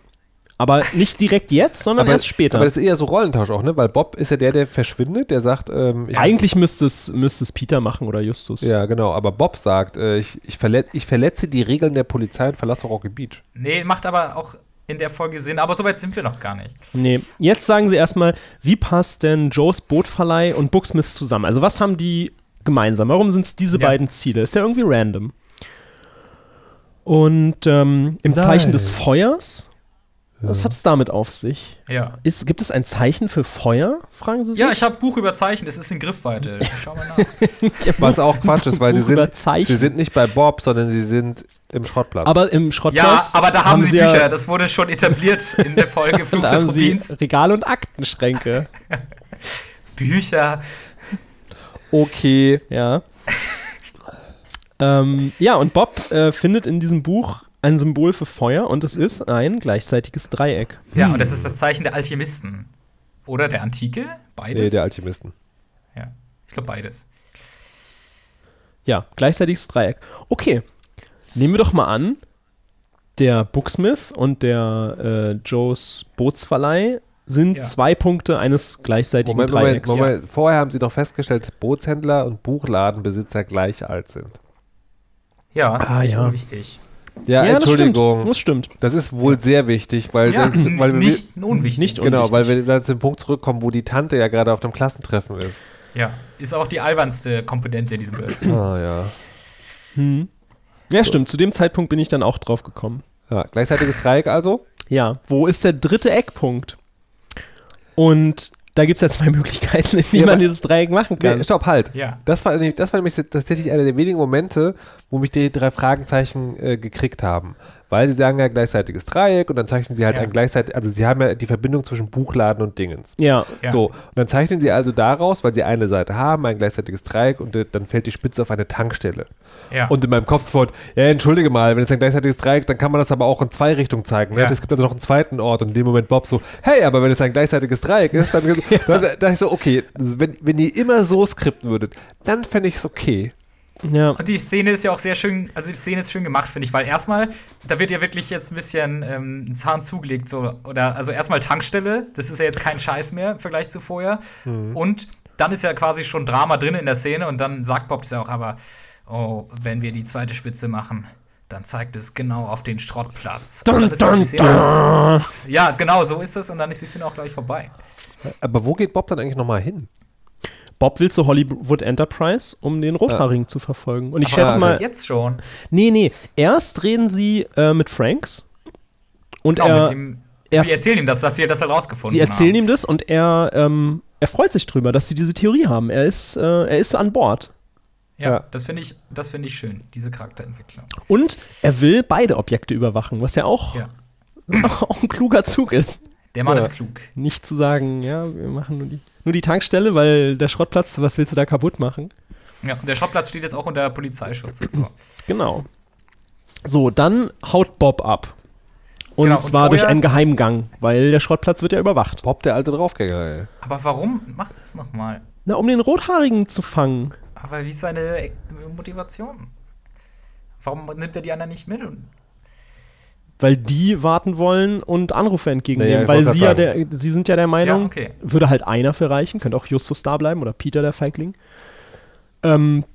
Aber nicht direkt jetzt, sondern erst später. Aber das ist eher so Rollentausch auch, ne? Weil Bob ist ja der, der verschwindet, der sagt, ähm, ich, Eigentlich müsste es, müsste es Peter machen oder Justus. Ja, genau. Aber Bob sagt, äh, ich, ich, verlet, ich verletze die Regeln der Polizei und verlasse Rocky Beach. Nee, macht aber auch in der Folge Sinn. Aber so weit sind wir noch gar nicht. Nee, jetzt sagen sie erstmal, wie passt denn Joes Bootverleih und Booksmith zusammen? Also was haben die gemeinsam? Warum sind es diese Ja. beiden Ziele? Ist ja irgendwie random. Und ähm, im Zeichen des Feuers, was hat es damit auf sich? Ja. Ist, gibt es ein Zeichen für Feuer? Fragen sie sich. Ja, ich habe Buch überzeichnet. Es ist in Griffweite. Schau mal nach. Was auch Quatsch ist, weil sie sind, sie sind nicht bei Bob, sondern sie sind im Schrottplatz. Aber im ja, Schrottplatz aber da haben, sie ja- Bücher. Das wurde schon etabliert in der Folge Flug da des haben sie. Regale und Aktenschränke. Bücher. okay. Ja. ähm, ja, und Bob äh, findet in diesem Buch ein Symbol für Feuer und es ist ein gleichseitiges Dreieck. Ja, und das ist das Zeichen der Alchemisten. Oder der Antike? Beides? Nee, der Alchemisten. Ja, ich glaube beides. Ja, gleichseitiges Dreieck. Okay, nehmen wir doch mal an, der Booksmith und der äh, Joes Bootsverleih sind Ja. zwei Punkte eines gleichseitigen Moment, Moment, Dreiecks. Moment. Vorher haben sie doch festgestellt, dass Bootshändler und Buchladenbesitzer gleich alt sind. Ja, Ah, ja. unwichtig. Ja, Ja, das Entschuldigung. stimmt. Das stimmt. Das ist wohl sehr wichtig, weil, Ja, das, weil wir nicht unwichtig. nicht genau, unwichtig. weil wir dann zu dem Punkt zurückkommen, wo die Tante ja gerade auf dem Klassentreffen ist. Ja, ist auch die albernste Komponente in diesem Hörspiel. Ah ja. Ja, stimmt. Zu dem Zeitpunkt bin ich dann auch drauf gekommen. Ja, gleichzeitiges Dreieck also. Ja, wo ist der dritte Eckpunkt? Und da gibt es ja zwei Möglichkeiten, in wie Ja, man dieses Dreieck machen kann. Nee, stopp, halt. Ja. Das war, nämlich- das war nämlich tatsächlich einer der wenigen Momente, wo mich die drei Fragezeichen äh, gekriegt haben. Weil sie sagen ja gleichzeitiges Dreieck und dann zeichnen sie halt Ja. ein gleichzeitig, also sie haben ja die Verbindung zwischen Buchladen und Dingens. ja, Ja. So, und dann zeichnen sie also daraus, weil sie eine Seite haben, ein gleichzeitiges Dreieck und äh, dann fällt die Spitze auf eine Tankstelle. Ja. Und in meinem Kopf sofort, ja, entschuldige mal, wenn es ein gleichzeitiges Dreieck, dann kann man das aber auch in zwei Richtungen zeigen. Ne? Ja. Es gibt also noch einen zweiten Ort und in dem Moment Bob so, hey, aber wenn es ein gleichzeitiges Dreieck ist, dann, dann dachte ich so, okay, wenn, wenn ihr immer so skripten würdet, dann fände ich es okay. Ja. Und die Szene ist ja auch sehr schön, also die Szene ist schön gemacht, finde ich, weil erstmal, da wird ja wirklich jetzt ein bisschen ähm, ein Zahn zugelegt, so, oder, also erstmal Tankstelle, das ist ja jetzt kein Scheiß mehr im Vergleich zu vorher. Und dann ist ja quasi schon Drama drin in der Szene und dann sagt Bob das ja auch, aber, oh, wenn wir die zweite Spitze machen, dann zeigt es genau auf den Schrottplatz. Auch die Szene- Ja, genau, so ist es und dann ist die Szene auch gleich vorbei. Aber wo geht Bob dann eigentlich nochmal hin? Bob will zu Hollywood Enterprise, um den Rothaarigen zu verfolgen. Und ich Aber schätze mal, jetzt schon. nee, nee, erst reden sie äh, mit Franks und Genau, er, mit dem, er- sie erzählen ihm das, dass sie das halt rausgefunden sie erzählen haben. ihm das und er, ähm, er freut sich drüber, dass sie diese Theorie haben. Er ist, äh, er ist an Bord. Ja, Ja. das finde ich, das finde ich schön, diese Charakterentwicklung. Und er will beide Objekte überwachen, was ja auch, Ja. auch ein kluger Zug ist. Der Mann Ja. ist klug. Nicht zu sagen, ja, wir machen nur die, nur die Tankstelle, weil der Schrottplatz, was willst du da kaputt machen? Ja, und der Schrottplatz steht jetzt auch unter Polizeischutz und so. Genau. So, dann haut Bob ab. Und Genau, und zwar durch vorher- einen Geheimgang, weil der Schrottplatz wird ja überwacht. Bob, der alte Draufgänger, ey. Aber warum macht er es nochmal? Na, um den Rothaarigen zu fangen. Aber wie ist seine Motivation? Warum nimmt er die anderen nicht mit? Und Weil die warten wollen und Anrufe entgegennehmen. Naja, ich weil sie, ja der, sie sind ja der Meinung, Ja, okay. würde halt einer für reichen, könnte auch Justus da bleiben oder Peter der Feigling. Ähm,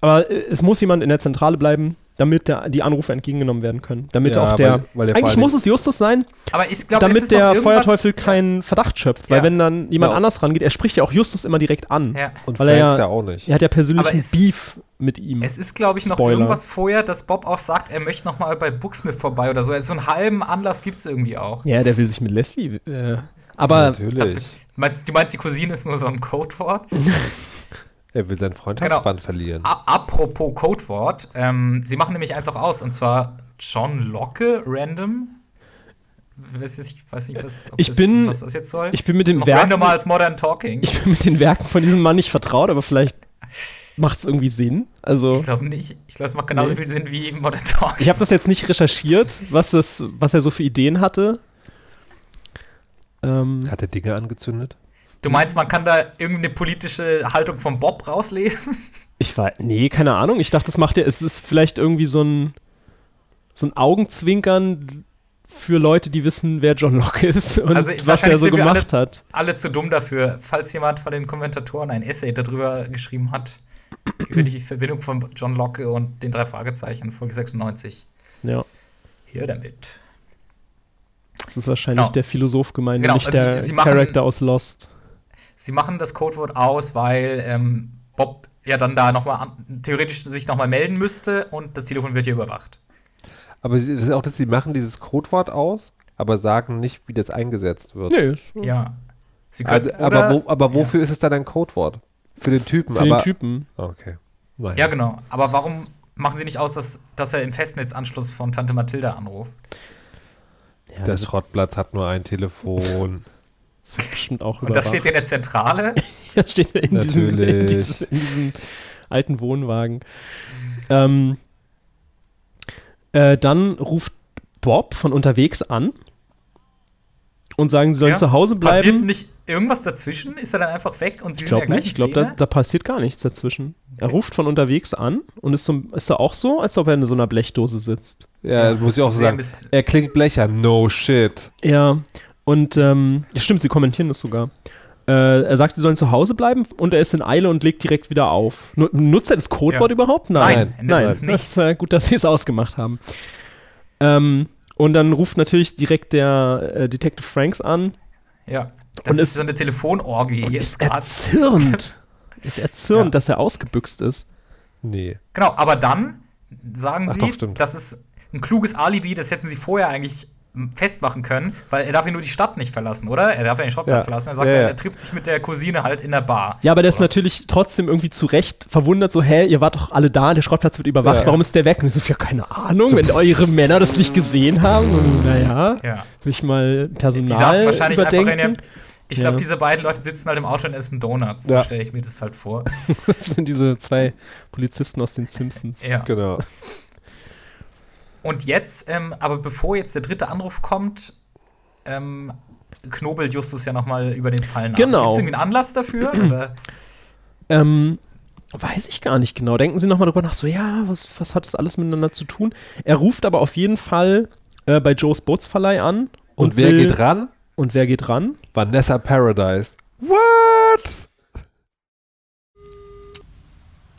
aber äh, es muss jemand in der Zentrale bleiben, damit der, die Anrufe entgegengenommen werden können. Damit Ja, auch der. weil- weil der eigentlich muss es Justus sein, Aber ich glaube, es damit der Feuerteufel keinen Verdacht schöpft. Weil wenn dann jemand Ja. anders rangeht, er spricht ja auch Justus immer direkt an. Ja. Und Weil er Franks ja- auch nicht. Er hat ja persönlichen es- Beef mit ihm. Es ist, glaube ich, noch Spoiler. irgendwas vorher, dass Bob auch sagt, er möchte noch mal bei Booksmith vorbei oder so. Also so einen halben Anlass gibt es irgendwie auch. ja, der will sich mit Leslie. Äh, aber Natürlich. Meinst, du meinst, die Cousine ist nur so ein Codewort? Er will sein Freundschaftsband verlieren. A apropos Codewort, ähm, sie machen nämlich eins auch aus, und zwar John Locke, random. Ich weiß nicht, ich weiß nicht was, Ich das, bin- was das jetzt soll. ich bin mit den Werken- randomer als Modern Talking. ich bin mit den Werken von diesem Mann nicht vertraut, aber vielleicht macht es irgendwie Sinn. Also. Ich glaube nicht. Ich glaube, es macht genauso Nee. viel Sinn wie Modern Talking. Ich habe das jetzt nicht recherchiert, was, das, was er so für Ideen hatte. Ähm, Hat er Dinge angezündet? Du meinst, man kann da irgendeine politische Haltung von Bob rauslesen? ich war, nee, keine Ahnung. Ich dachte, das macht er, es ist vielleicht irgendwie so ein, so ein Augenzwinkern für Leute, die wissen, wer John Locke ist und Also, was er so gemacht hat. Alle zu dumm dafür. Falls jemand von den Kommentatoren ein Essay darüber geschrieben hat, über die Verbindung von John Locke und den drei Fragezeichen, Folge 96. Ja, Hier damit. das ist wahrscheinlich Genau. der Philosoph gemeint, Genau, nicht also der sie- sie machen- Charakter aus Lost. Sie machen das Codewort aus, weil ähm, Bob ja dann da nochmal theoretisch sich nochmal melden müsste und das Telefon wird hier überwacht. Aber es ist auch, dass sie machen dieses Codewort aus, aber sagen nicht, wie das eingesetzt wird. Nee, ist Ja. Sie Also, können, aber, oder- wo, aber wofür ist es dann ein Codewort? Für den Typen. für aber, den Typen. Okay. Naja. Ja, genau. Aber warum machen Sie nicht aus, dass, dass er im Festnetzanschluss von Tante Mathilda anruft? Ja, Der das, Schrottplatz hat nur ein Telefon. das wird bestimmt auch Und das steht in der Zentrale. Das steht ja in diesem, in, diesem, in diesem alten Wohnwagen. Ähm, äh, dann ruft Bob von unterwegs an und sagen, sie sollen Ja. zu Hause Passiert bleiben. nicht irgendwas dazwischen? Ist er dann einfach weg und Sie Ich sind der gleichen nicht. Ich glaube, da, da passiert gar nichts dazwischen. Er ruft von unterwegs an und ist, so, ist da auch so, als ob er in so einer Blechdose sitzt. Ja, muss ich auch so sagen. Er klingt blechern. No shit. Ja, und ähm, stimmt, sie kommentieren das sogar. Äh, er sagt, sie sollen zu Hause bleiben und er ist in Eile und legt direkt wieder auf. Nu nutzt er das Codewort Ja. überhaupt? Nein, Nein, das Nein. ist nicht. das ist äh, gut, dass sie es ausgemacht haben. Ähm, und dann ruft natürlich direkt der äh, Detective Franks an Ja. Das Und ist so eine Telefonorgie. und Jetzt ist erzürnt. ist erzürnt, Ja. dass er ausgebüxt ist. Nee. Genau, aber dann sagen Ach sie, doch, das ist ein kluges Alibi, das hätten sie vorher eigentlich festmachen können, weil er darf ja nur die Stadt nicht verlassen, oder? Er darf ja den Schrottplatz Ja. verlassen. Er sagt, Ja, er, ja. er trifft sich mit der Cousine halt in der Bar. Ja, aber der ist natürlich trotzdem irgendwie zu Recht verwundert, so, hä, ihr wart doch alle da, der Schrottplatz wird überwacht, Ja. warum ist der weg? Und ich so, ja, keine Ahnung, wenn eure Männer das nicht gesehen haben, und, naja, Ja. will ich mal Die Personal saßen wahrscheinlich einfach in überdenken. der. Ich glaube, Ja. diese beiden Leute sitzen halt im Auto und essen Donuts. So stelle ich mir das halt vor. Das sind diese zwei Polizisten aus den Simpsons. Ja. Genau. Und jetzt, ähm, aber bevor jetzt der dritte Anruf kommt, ähm, knobelt Justus ja noch mal über den Fall nach. Genau. Gibt es irgendwie einen Anlass dafür? Ähm, weiß ich gar nicht genau. Denken Sie nochmal drüber nach, so, ja, was, was hat das alles miteinander zu tun? Er ruft aber auf jeden Fall äh, bei Joes Bootsverleih an. Und, wer will- geht ran? Und wer geht ran? Vanessa Paradise. What?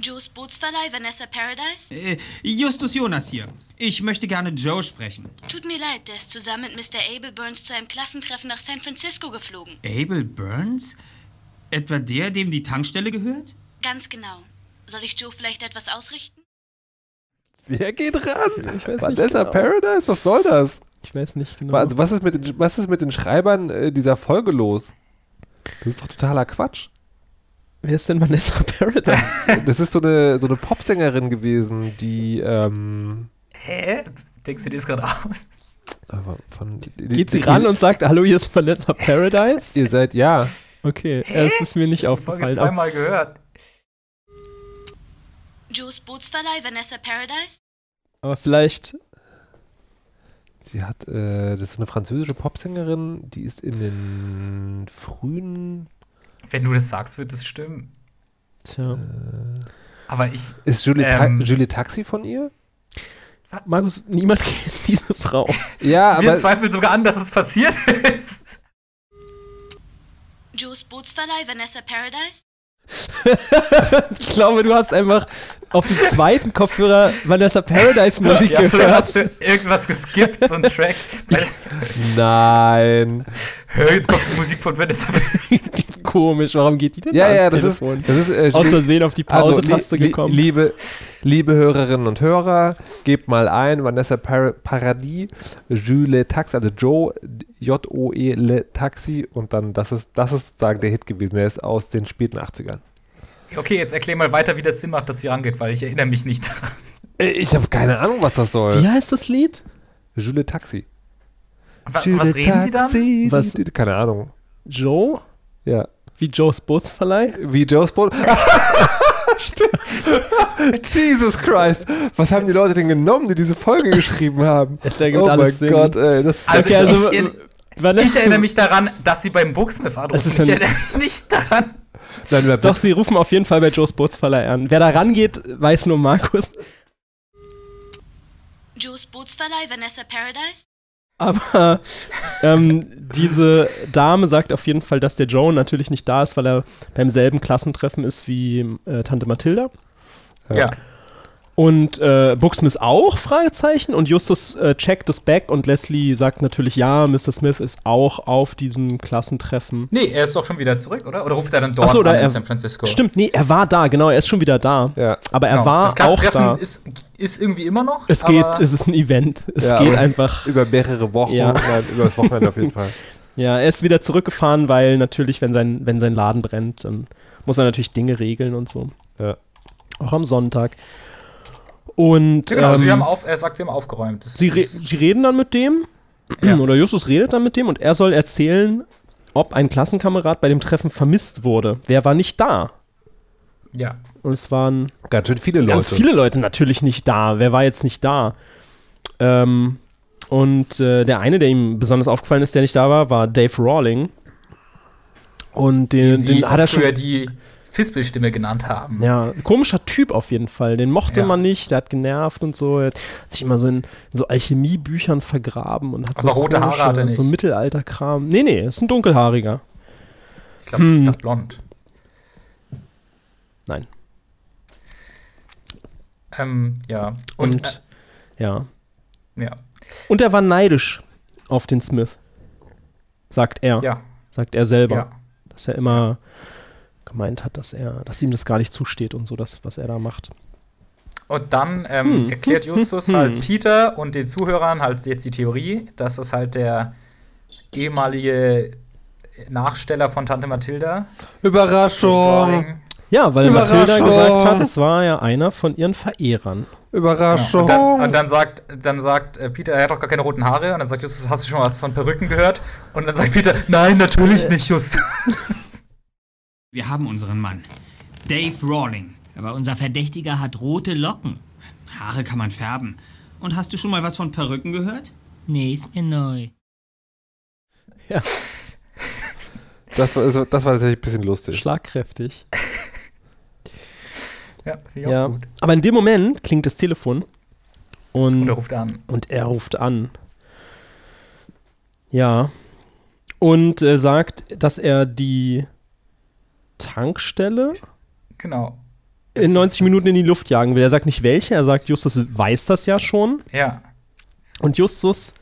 Joes Bootsverleih, Vanessa Paradise? Äh, Justus Jonas hier. Ich möchte gerne Joe sprechen. Tut mir leid, der ist zusammen mit Mr. Abel Burns zu einem Klassentreffen nach San Francisco geflogen. Abel Burns? Etwa der, dem die Tankstelle gehört? Ganz genau. Soll ich Joe vielleicht etwas ausrichten? Wer geht ran? Ich weiß Vanessa genau. Paradise? Was soll das? Ich weiß nicht genau. Also, was ist mit den, was ist mit den Schreibern äh, dieser Folge los? Das ist doch totaler Quatsch. Wer ist denn Vanessa Paradise? Das ist so eine, so eine Popsängerin gewesen, die, ähm, Hä? Denkst du dir das gerade aus? aber von, die, geht sie die- ran und sagt, hallo, hier ist Vanessa Paradise? Ihr seid, ja. Okay, es ist mir nicht Die Folge aufgefallen. aber- zweimal gehört. Joe's Bootsverleih, Vanessa Paradise? Aber vielleicht, Sie hat, äh, das ist eine französische Popsängerin, die ist in den frühen. Wenn du das sagst, wird es stimmen. tja. Aber ich. Ist Julie, Ähm. Ta Julie Taxi von ihr? Markus, niemand kennt diese Frau. Ja, Wir aber. zweifeln sogar an, dass es passiert ist. Joe's Bootsverleih, Vanessa Paradise? Ich glaube, du hast einfach auf dem zweiten Kopfhörer Vanessa Paradise Musik Ja, gehört. hast du irgendwas geskippt, so ein Track. Nein. hör, jetzt kommt die Musik von Vanessa. Komisch, warum geht die denn Ja, da ja, ans das ist, Telefon? das ist äh, Aus Versehen auf die Pause-Taste li- li- gekommen. Liebe, liebe Hörerinnen und Hörer, gebt mal ein, Vanessa Par Paradis, Jules Taxi, also Joe, J-O-E Le Taxi und dann, das ist, das ist sozusagen der Hit gewesen. Der ist aus den späten 80ern. Okay, jetzt erklär mal weiter, wie das Sinn macht, dass sie rangeht, weil ich erinnere mich nicht daran. Äh, Ich habe keine Ahnung, was das soll. Wie heißt das Lied? Jules Taxi. Wa Jules was reden sie dann? Taxi. Was? Keine Ahnung. Joe? Ja. Wie Joes Bootsverleih? Wie Joe's Boot. Stimmt. Jesus Christ. Was haben die Leute denn genommen, die diese Folge geschrieben haben? Jetzt ergibt oh alles mein Sinn. Gott, ey. Das ist Also, Okay, also, ich, Vanessa- ich erinnere mich daran, dass sie beim Booksmith Es anrufen. Ich erinnere mich nicht daran. Nein, Doch, sie rufen auf jeden Fall bei Joes Bootsverleih an. Wer da rangeht, weiß nur Markus. Joe's Bootsverleih, Vanessa Paradise? Aber ähm, diese Dame sagt auf jeden Fall, dass der Joe natürlich nicht da ist, weil er beim selben Klassentreffen ist wie äh, Tante Mathilda. Ja. Und äh, Booksmith auch, Fragezeichen. Und Justus äh, checkt das Back und Leslie sagt natürlich, ja, Mr. Smith ist auch auf diesem Klassentreffen. Nee, er ist doch schon wieder zurück, oder? Oder ruft er dann dort Ach so, oder an in er- San Francisco? Stimmt, nee, er war da, genau, er ist schon wieder da. Ja. Aber er Genau. war das auch Klassentreffen da. Ist, ist irgendwie immer noch. es geht, es ist ein Event. Es Ja, geht einfach. Über mehrere Wochen, Ja. nein, über das Wochenende auf jeden Fall. Ja, er ist wieder zurückgefahren, weil natürlich, wenn sein, wenn sein Laden brennt, dann muss er natürlich Dinge regeln und so. Ja. Auch am Sonntag. Und Genau, ähm, sie haben auf, er sagt, sie haben aufgeräumt. Das sie, re sie reden dann mit dem, Ja. oder Justus redet dann mit dem und er soll erzählen, ob ein Klassenkamerad bei dem Treffen vermisst wurde. Wer war nicht da? ja. Und es waren Ganz schön viele Leute. ganz viele Leute natürlich nicht da. Wer war jetzt nicht da? Ähm, und äh, der eine, der ihm besonders aufgefallen ist, der nicht da war, war Dave Rawling. Und den, den hat er schon. die Fispelstimme genannt haben. Ja, komischer Typ auf jeden Fall. Den mochte Ja. man nicht, der hat genervt und so. Er hat sich immer so in, in so Alchemiebüchern vergraben und hat Aber so rote Haare hat er nicht. So Mittelalterkram. Nee, nee, ist ein dunkelhaariger. Ich glaube, Hm. das blond. Nein. Ähm, ja. Und, Und, ja. äh, ja. Und er war neidisch auf den Smith. Sagt er. Ja. Sagt er selber. Ja. Dass er immer gemeint hat, dass er, dass ihm das gar nicht zusteht und so, das, was er da macht. Und dann ähm, Hm. erklärt Justus Hm. halt Peter und den Zuhörern halt jetzt die Theorie, dass es halt der ehemalige Nachsteller von Tante Mathilda. Überraschung. Ja, weil Mathilda gesagt hat, es war ja einer von ihren Verehrern. Überraschung. Und dann, und dann sagt, dann sagt äh, Peter, er hat doch gar keine roten Haare. Und dann sagt Justus, hast du schon mal was von Perücken gehört? Und dann sagt Peter, nein, natürlich nicht, Justus. Wir haben unseren Mann. Dave Rawling. Aber unser Verdächtiger hat rote Locken. Haare kann man färben. Und hast du schon mal was von Perücken gehört? Nee, ist mir neu. Das war, also, das war tatsächlich ein bisschen lustig. Schlagkräftig. Ja, finde ich auch Ja. gut. Aber in dem Moment klingt das Telefon und, Und er ruft an. und er ruft an. Ja. Und äh, sagt, dass er die Tankstelle Genau. in Es 90 ist- Minuten in die Luft jagen will. Er sagt nicht welche, er sagt, Justus weiß das ja schon. Ja. Und Justus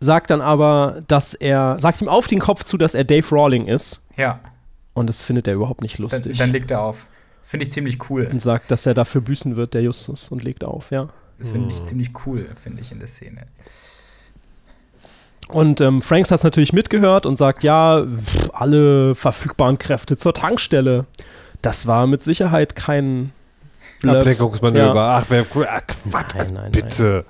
sagt dann aber, dass er, sagt ihm auf den Kopf zu, dass er Dave Rawling ist. Ja. Und das findet er überhaupt nicht Dann, lustig. dann legt er auf. Das finde ich ziemlich cool. und sagt, dass er dafür büßen wird, der Justus, und legt auf, ja. Das finde Hm. ich ziemlich cool, finde ich, in der Szene. Und ähm, Franks hat es natürlich mitgehört und sagt, ja, pff, alle verfügbaren Kräfte zur Tankstelle. Das war mit Sicherheit kein Bluff. Ablenkungsmanöver. Ja. Ach, wer, ach, Quatsch, Nein, nein, bitte.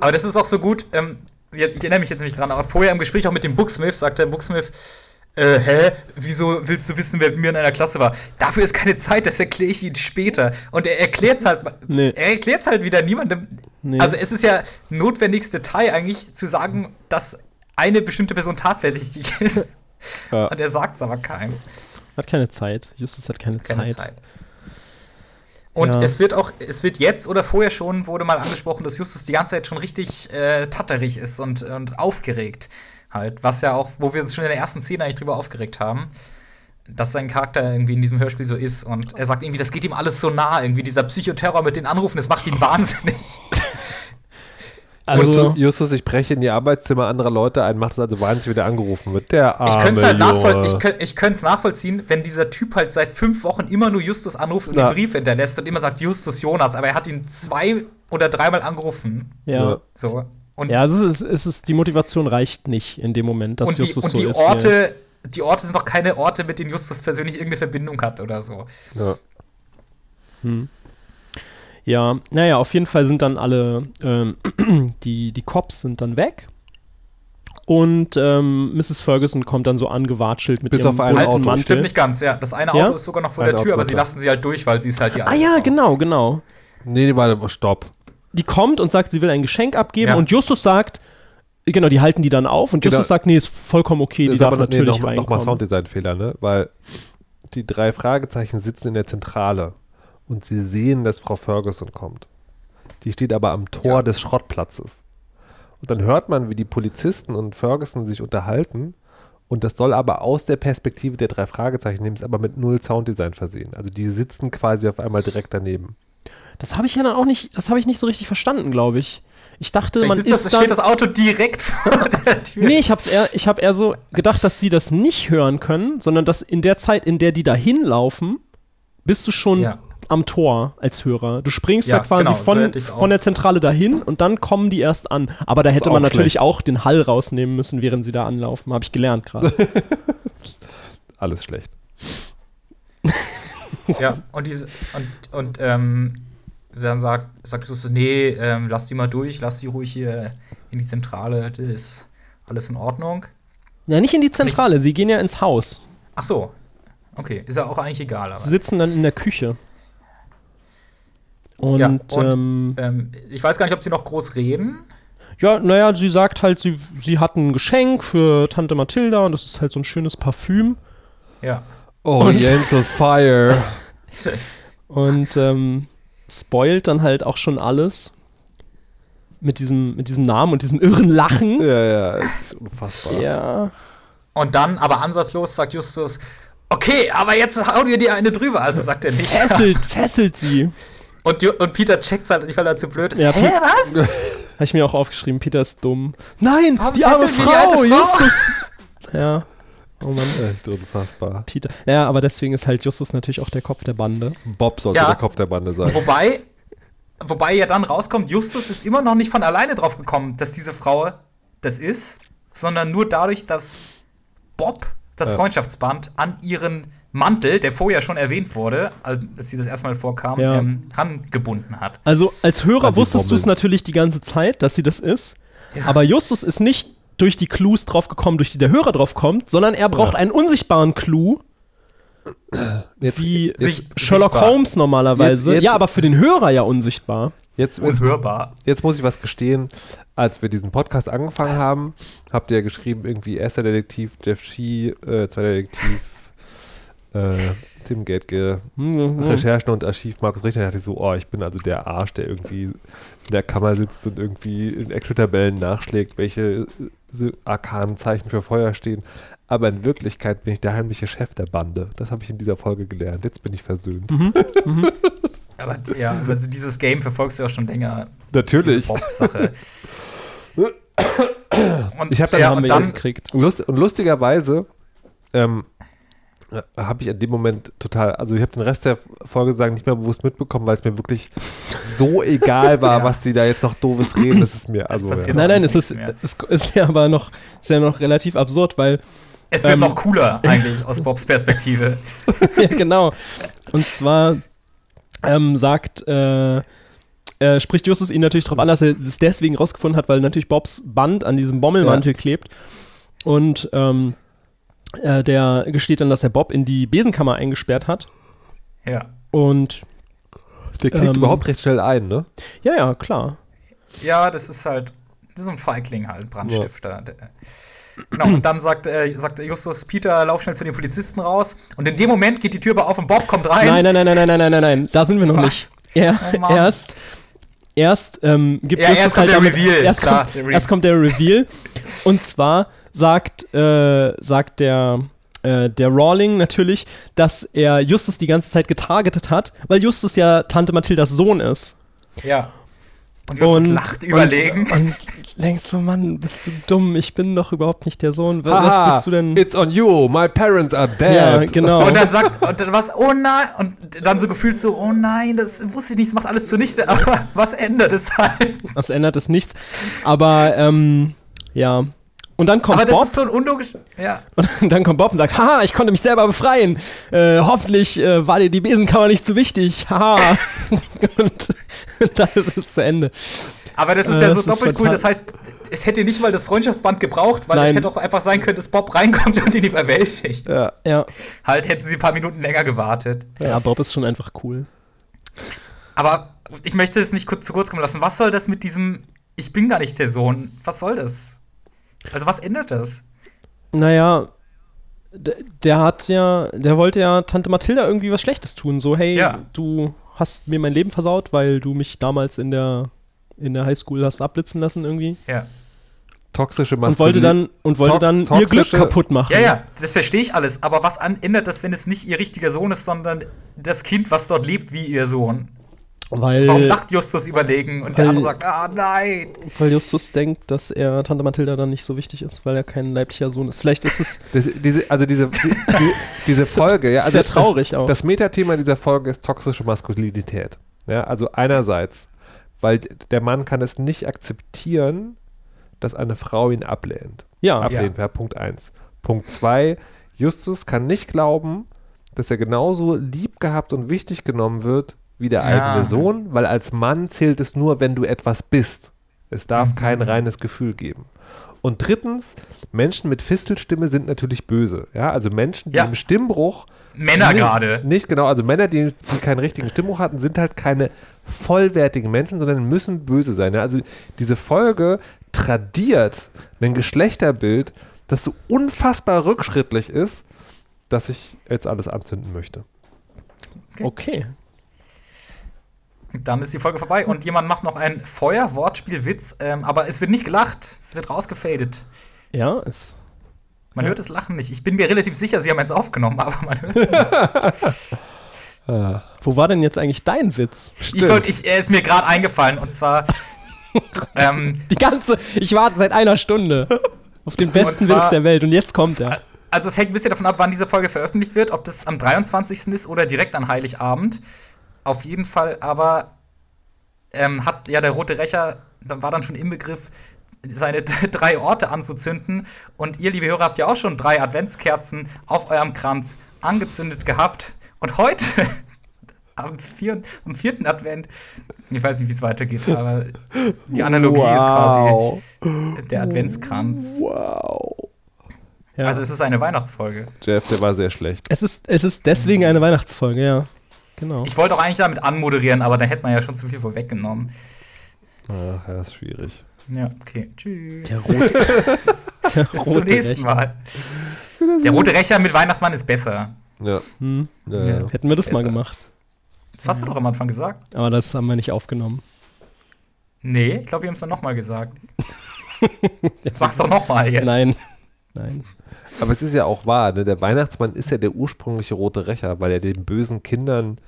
Aber das ist auch so gut. Ähm, jetzt, ich erinnere mich jetzt nicht dran, aber vorher im Gespräch auch mit dem Booksmith sagte Booksmith, äh, hä? Wieso willst du wissen, wer mit mir in einer Klasse war? Dafür ist keine Zeit, das erkläre ich Ihnen später. Und er erklärt es halt, Nee. er halt wieder niemandem. Nee. Also es ist ja notwendiges Detail eigentlich zu sagen, dass eine bestimmte Person tatverdächtig ist. Ja. Und er sagt es aber keinem. Hat keine Zeit. Justus hat keine, Keine Zeit. Zeit. Und Ja. es wird auch, es wird jetzt oder vorher schon, wurde mal angesprochen, dass Justus die ganze Zeit schon richtig äh, tatterig ist und, und aufgeregt. Halt, was ja auch, wo wir uns schon in der ersten Szene eigentlich drüber aufgeregt haben, dass sein Charakter irgendwie in diesem Hörspiel so ist. Und er sagt irgendwie, das geht ihm alles so nah, irgendwie dieser Psychoterror mit den Anrufen, das macht ihn wahnsinnig. Also, Justus, ich breche in die Arbeitszimmer anderer Leute ein, macht es also wahnsinnig, wie der angerufen wird. Der arme Ich könnte es halt nachvoll ich könnt, ich nachvollziehen, wenn dieser Typ halt seit fünf Wochen immer nur Justus anruft und Na. den Brief hinterlässt und immer sagt Justus Jonas, aber er hat ihn zwei oder dreimal angerufen. ja. So. Und, Ja, es ist, es ist, die Motivation reicht nicht in dem Moment, dass und die, Justus und so die ist. Orte, die Orte sind doch keine Orte, mit denen Justus persönlich irgendeine Verbindung hat oder so. Ja. Ja, naja, auf jeden Fall sind dann alle, ähm, die, die Cops sind dann weg. Und ähm, Mrs. Ferguson kommt dann so angewatschelt mit Bis ihrem auf ein Auto. Mantel. Stimmt nicht ganz, ja. Das eine Ja? Auto ist sogar noch vor Ein der Tür, Auto aber sie lassen sie halt durch, weil sie ist halt die Ah ja, Frau. genau, genau. Nee, die war Stopp. Die kommt und sagt, sie will ein Geschenk abgeben Ja. und Justus sagt, genau, die halten die dann auf und Genau. Justus sagt, nee, ist vollkommen okay, die ist darf aber noch- nee, natürlich noch, reinkommen. Sounddesign-Fehler, ne? Weil die drei Fragezeichen sitzen in der Zentrale und sie sehen, dass Frau Ferguson kommt. Die steht aber am Tor Ja. des Schrottplatzes. Und dann hört man, wie die Polizisten und Ferguson sich unterhalten. Und das soll aber aus der Perspektive der drei Fragezeichen nehmen, ist aber mit null Sounddesign versehen. Also die sitzen quasi auf einmal direkt daneben. Das habe ich ja dann auch nicht, das habe ich nicht so richtig verstanden, glaube ich. Ich dachte, Vielleicht man sitzt das, ist steht dann, das Auto direkt vor der Tür. Nee, ich hab's eher, ich habe eher so gedacht, dass sie das nicht hören können, sondern dass in der Zeit, in der die da hinlaufen, bist du schon Ja. am Tor als Hörer. Du springst Ja, da quasi genau, so von, auch. von der Zentrale dahin und dann kommen die erst an. Aber da hätte man natürlich schlecht. auch den Hall rausnehmen müssen, während sie da anlaufen. Habe ich gelernt gerade. Alles schlecht. Ja, und diese, und, und ähm, dann sagt, sagt Justus, nee, ähm, lass die mal durch, lass die ruhig hier in die Zentrale, das ist alles in Ordnung. ja, nicht in die Zentrale, sie gehen ja ins Haus. Ach so. Okay, ist ja auch eigentlich egal. Aber. Sie sitzen dann in der Küche. Und, Ja, und- ähm, Ähm, ich weiß gar nicht, ob sie noch groß reden. Ja, naja, sie sagt halt, sie, sie hat ein Geschenk für Tante Mathilda und das ist halt so ein schönes Parfüm. Ja. Oriental Fire. Und ähm, spoilt dann halt auch schon alles. Mit diesem, mit diesem Namen und diesem irren Lachen. ja, ja, das ist unfassbar. Ja. Und dann, aber ansatzlos, sagt Justus, okay, aber jetzt hauen wir dir eine drüber. Also sagt er nicht. Fesselt, fesselt sie. Und, und Peter checkt halt nicht, weil er zu blöd ist. Ja, Hä, was? Habe ich mir auch aufgeschrieben, Peter ist dumm. Nein, Warum die arme wir die alte Frau, Frau? Justus. Ja. Oh Mann. Echt unfassbar. Peter. Ja, aber deswegen ist halt Justus natürlich auch der Kopf der Bande. Bob sollte Ja. der Kopf der Bande sein. Wobei, wobei ja dann rauskommt, Justus ist immer noch nicht von alleine drauf gekommen, dass diese Frau das ist, sondern nur dadurch, dass Bob das Ja. Freundschaftsband an ihren Mantel, der vorher schon erwähnt wurde, als sie das erstmal vorkam, Ja. ähm, rangebunden hat. Also als Hörer wusstest du es natürlich die ganze Zeit, dass sie das ist. Ja. Aber Justus ist nicht durch die Clues drauf gekommen, durch die der Hörer drauf kommt, sondern er braucht einen unsichtbaren Clou, Jetzt, wie Sich- Sherlock sichtbar. Holmes normalerweise. Jetzt- jetzt- ja, aber für den Hörer ja unsichtbar. jetzt, jetzt, Unhörbar. jetzt muss ich was gestehen. Als wir diesen Podcast angefangen haben, habt ihr ja geschrieben, irgendwie erster Detektiv Jeff Shee, äh, zweiter Detektiv äh, Tim Gateke, Recherchen und Archiv Markus Richter. Da dachte ich so, oh, ich bin also der Arsch, der irgendwie in der Kammer sitzt und irgendwie in Excel-Tabellen nachschlägt, welche so arkanen Zeichen für Feuer stehen. Aber in Wirklichkeit bin ich der heimliche Chef der Bande. Das habe ich in dieser Folge gelernt. Jetzt bin ich versöhnt. Aber ja, also dieses Game verfolgst du ja schon länger. Natürlich. Und, Ich hab dann- ja, haben und wir dann, gekriegt. Und, lust, und lustigerweise ähm, habe ich in dem Moment total, also ich habe den Rest der Folge sagen nicht mehr bewusst mitbekommen, weil es mir wirklich so egal war, Ja. was die da jetzt noch doofes reden. Das ist mir also ja. Nein, nein, es ist, es ist ja aber noch, ist ja noch relativ absurd, weil es wird ähm, noch cooler eigentlich aus Bobs Perspektive. ja, genau. Und zwar ähm, sagt, äh, äh, spricht Justus ihn natürlich darauf an, dass er es deswegen rausgefunden hat, weil natürlich Bobs Band an diesem Bommelmantel Ja. klebt. Und ähm, äh, der gesteht dann, dass er Bob in die Besenkammer eingesperrt hat. Ja. Und. Der klingt ähm, überhaupt recht schnell ein, ne? Ja, ja, klar. Ja, das ist halt. Das ist ein Feigling halt, Brandstifter. Ja. Genau, und dann sagt, äh, sagt Justus, Peter, lauf schnell zu den Polizisten raus. Und in dem Moment geht die Tür aber auf und Bob kommt rein. Nein, nein, nein, nein, nein, nein, nein, nein, da sind wir noch Was? nicht. Er, oh erst erst ähm, gibt Ja, Justus erst kommt halt der damit- Reveal, Erst, klar, kommt, der Re- erst kommt der Reveal. und zwar sagt, äh, sagt der, äh, der Rawling natürlich, dass er Justus die ganze Zeit getargetet hat, weil Justus ja Tante Mathildas Sohn ist. Ja. Und und, lacht überlegen. Und, und denkst so, Mann, bist du dumm, ich bin doch überhaupt nicht der Sohn. Was, was bist du denn? It's on you, my parents are dead. Ja, genau. Und dann sagt, und dann was, oh nein, und dann so gefühlt so, oh nein, das wusste ich nicht, das macht alles zunichte, aber was ändert es halt? Das ändert es nichts. Aber, ähm, ja. Und dann kommt Aber das Bob. ist so ein unlogisch, ja. Und dann kommt Bob und sagt, haha, ich konnte mich selber befreien. Äh, hoffentlich äh, war dir die Besenkammer nicht zu wichtig. Haha. und dann ist es zu Ende. Aber das ist Äh, ja so das ist doppelt cool, das heißt, es hätte nicht mal das Freundschaftsband gebraucht, weil es Nein. hätte auch einfach sein können, dass Bob reinkommt und ihn überwältigt. Ja. Ja. Halt hätten sie ein paar Minuten länger gewartet. Ja, Bob ist schon einfach cool. Aber ich möchte es nicht kurz, zu kurz kommen lassen. Was soll das mit diesem, ich bin gar nicht der Sohn? Was soll das? Also was ändert das? Naja, d- der hat ja, der wollte ja Tante Mathilda irgendwie was Schlechtes tun. So, hey, Ja. du hast mir mein Leben versaut, weil du mich damals in der, in der Highschool hast abblitzen lassen irgendwie. Ja. Toxische Und wollte dann, und wollte dann ihr Glück kaputt machen. Ja, ja, das verstehe ich alles. Aber was ändert das, wenn es nicht ihr richtiger Sohn ist, sondern das Kind, was dort lebt, wie ihr Sohn? Weil, Warum lacht Justus überlegen und der weil- andere sagt, ah nein. weil Justus denkt, dass er Tante Mathilda dann nicht so wichtig ist, weil er kein leiblicher Sohn ist. Vielleicht ist es Das, diese, also diese, die, die, diese Folge, ja, ist also sehr traurig das, auch. Das Metathema dieser Folge ist toxische Maskulinität. Ja, also einerseits, weil der Mann kann es nicht akzeptieren, dass eine Frau ihn ablehnt. Ja. Ablehnt, ja. Punkt eins. Punkt zwei, Justus kann nicht glauben, dass er genauso lieb gehabt und wichtig genommen wird wie der Ja. eigene Sohn, weil als Mann zählt es nur, wenn du etwas bist. Es darf Mhm. kein reines Gefühl geben. Und drittens, Menschen mit Fistelstimme sind natürlich böse. Ja, also Menschen, die Ja. im Stimmbruch Männer nicht- gerade. Nicht genau, also Männer, die, die keinen richtigen Stimmbruch hatten, sind halt keine vollwertigen Menschen, sondern müssen böse sein. Ja? Also diese Folge tradiert ein Geschlechterbild, das so unfassbar rückschrittlich ist, dass ich jetzt alles anzünden möchte. okay. Dann ist die Folge vorbei und jemand macht noch ein Feuer-Wortspiel-Witz, ähm, aber es wird nicht gelacht, es wird rausgefadet. Ja, es. Man Ja. hört das Lachen nicht. Ich bin mir relativ sicher, sie haben eins aufgenommen, aber man hört es nicht. Wo war denn jetzt eigentlich dein Witz? Ich wollte, ich, er ist mir gerade eingefallen und zwar. ähm, Die ganze, ich warte seit einer Stunde auf den besten zwar- Witz der Welt und jetzt kommt er. also es hängt ein bisschen davon ab, wann diese Folge veröffentlicht wird, ob das am 23. ist oder direkt an Heiligabend. Auf jeden Fall aber ähm, hat ja der Rote Rächer, dann war dann schon im Begriff, seine drei Orte anzuzünden. Und ihr, liebe Hörer, habt ja auch schon drei Adventskerzen auf eurem Kranz angezündet gehabt. Und heute, am, vier, am vierten Advent, ich weiß nicht, wie es weitergeht, aber die Analogie ist Wow. quasi der Adventskranz. Wow. Ja. Also es ist eine Weihnachtsfolge. Jeff, der war sehr schlecht. es, ist, es ist deswegen eine Weihnachtsfolge, ja. Genau. Ich wollte auch eigentlich damit anmoderieren, aber dann hätte man ja schon zu viel vorweggenommen. Ach, ja, ist schwierig. Ja, okay. Tschüss. Der rote, der Bis zum rote nächsten Rächer. Mal. Der rote Rächer mit Weihnachtsmann ist besser. Ja. Hm. ja, Ja. Hätten wir das mal Besser. gemacht. Das hast du doch am Anfang gesagt. Aber das haben wir nicht aufgenommen. Nee, ich glaube, wir haben es dann nochmal gesagt. Sag's doch nochmal jetzt. Nein. Nein. Aber es ist ja auch wahr, ne? der Weihnachtsmann ist ja der ursprüngliche rote Rächer, weil er den bösen Kindern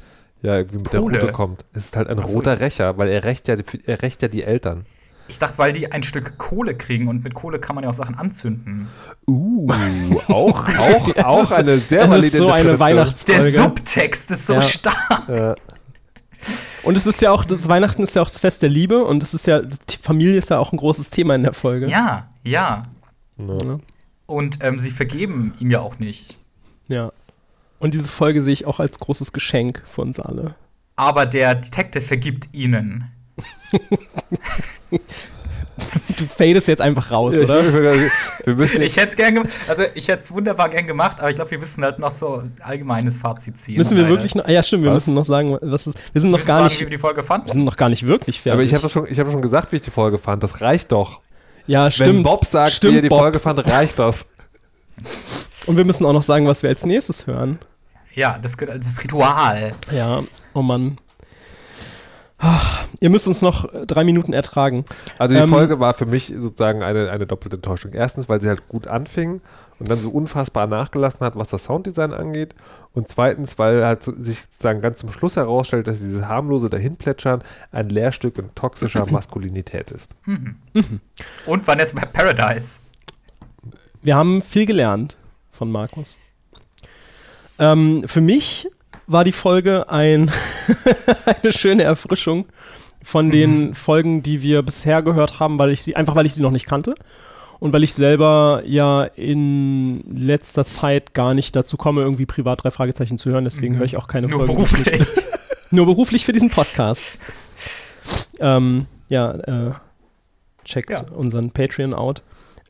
ja irgendwie mit Pole. der Rute kommt. Es ist halt ein so. roter Rächer, weil er rächt ja, er rächt ja die Eltern. Ich dachte, weil die ein Stück Kohle kriegen und mit Kohle kann man ja auch Sachen anzünden. Uh, auch, auch, auch ist- eine sehr valide ist so eine Interpretation. Der Weihnachtsfolge. Subtext ist so Ja. stark. Ja. Und es ist ja auch, das Weihnachten ist ja auch das Fest der Liebe und es ist ja, die Familie ist ja auch ein großes Thema in der Folge. Ja, ja. Ja. Und ähm, sie vergeben ihm ja auch nicht. ja. Und diese Folge sehe ich auch als großes Geschenk für uns alle. Aber der Detective vergibt ihnen. Du fadest jetzt einfach raus, oder? Wir müssen Ich hätte es gern gemacht, also ich hätte es wunderbar gern gemacht, aber ich glaube, wir müssen halt noch so ein allgemeines Fazit ziehen. Müssen wir wirklich noch, ah, ja stimmt, wir Was? müssen noch sagen, was ist, wir sind noch gar sagen, nicht, wie wir die Folge fanden? wir sind noch gar nicht wirklich fertig. aber ich habe schon, ich habe schon gesagt, wie ich die Folge fand. Das reicht doch. Ja, stimmt. Wenn Bob sagt, stimmt, wie er die Bob. Folge fand, reicht das. Und wir müssen auch noch sagen, was wir als nächstes hören. Ja, das, gehört- das Ritual. Ja, oh Mann. Ach, ihr müsst uns noch drei Minuten ertragen. Also die Ähm, Folge war für mich sozusagen eine, eine doppelte Enttäuschung. Erstens, weil sie halt gut anfing und dann so unfassbar nachgelassen hat, was das Sounddesign angeht. Und zweitens, weil halt so, sich sozusagen ganz zum Schluss herausstellt, dass dieses harmlose Dahinplätschern ein Lehrstück in toxischer Maskulinität ist. Und Vanessa Paradise. Wir haben viel gelernt von Markus. Ähm, für mich war die Folge ein eine schöne Erfrischung von den Folgen, die wir bisher gehört haben, weil ich sie einfach weil ich sie noch nicht kannte und weil ich selber ja in letzter Zeit gar nicht dazu komme, irgendwie privat drei Fragezeichen zu hören. Deswegen höre ich auch keine Nur Folgen. beruflich. Nur beruflich für diesen Podcast. ähm, ja, äh, checkt Ja. unseren Patreon out,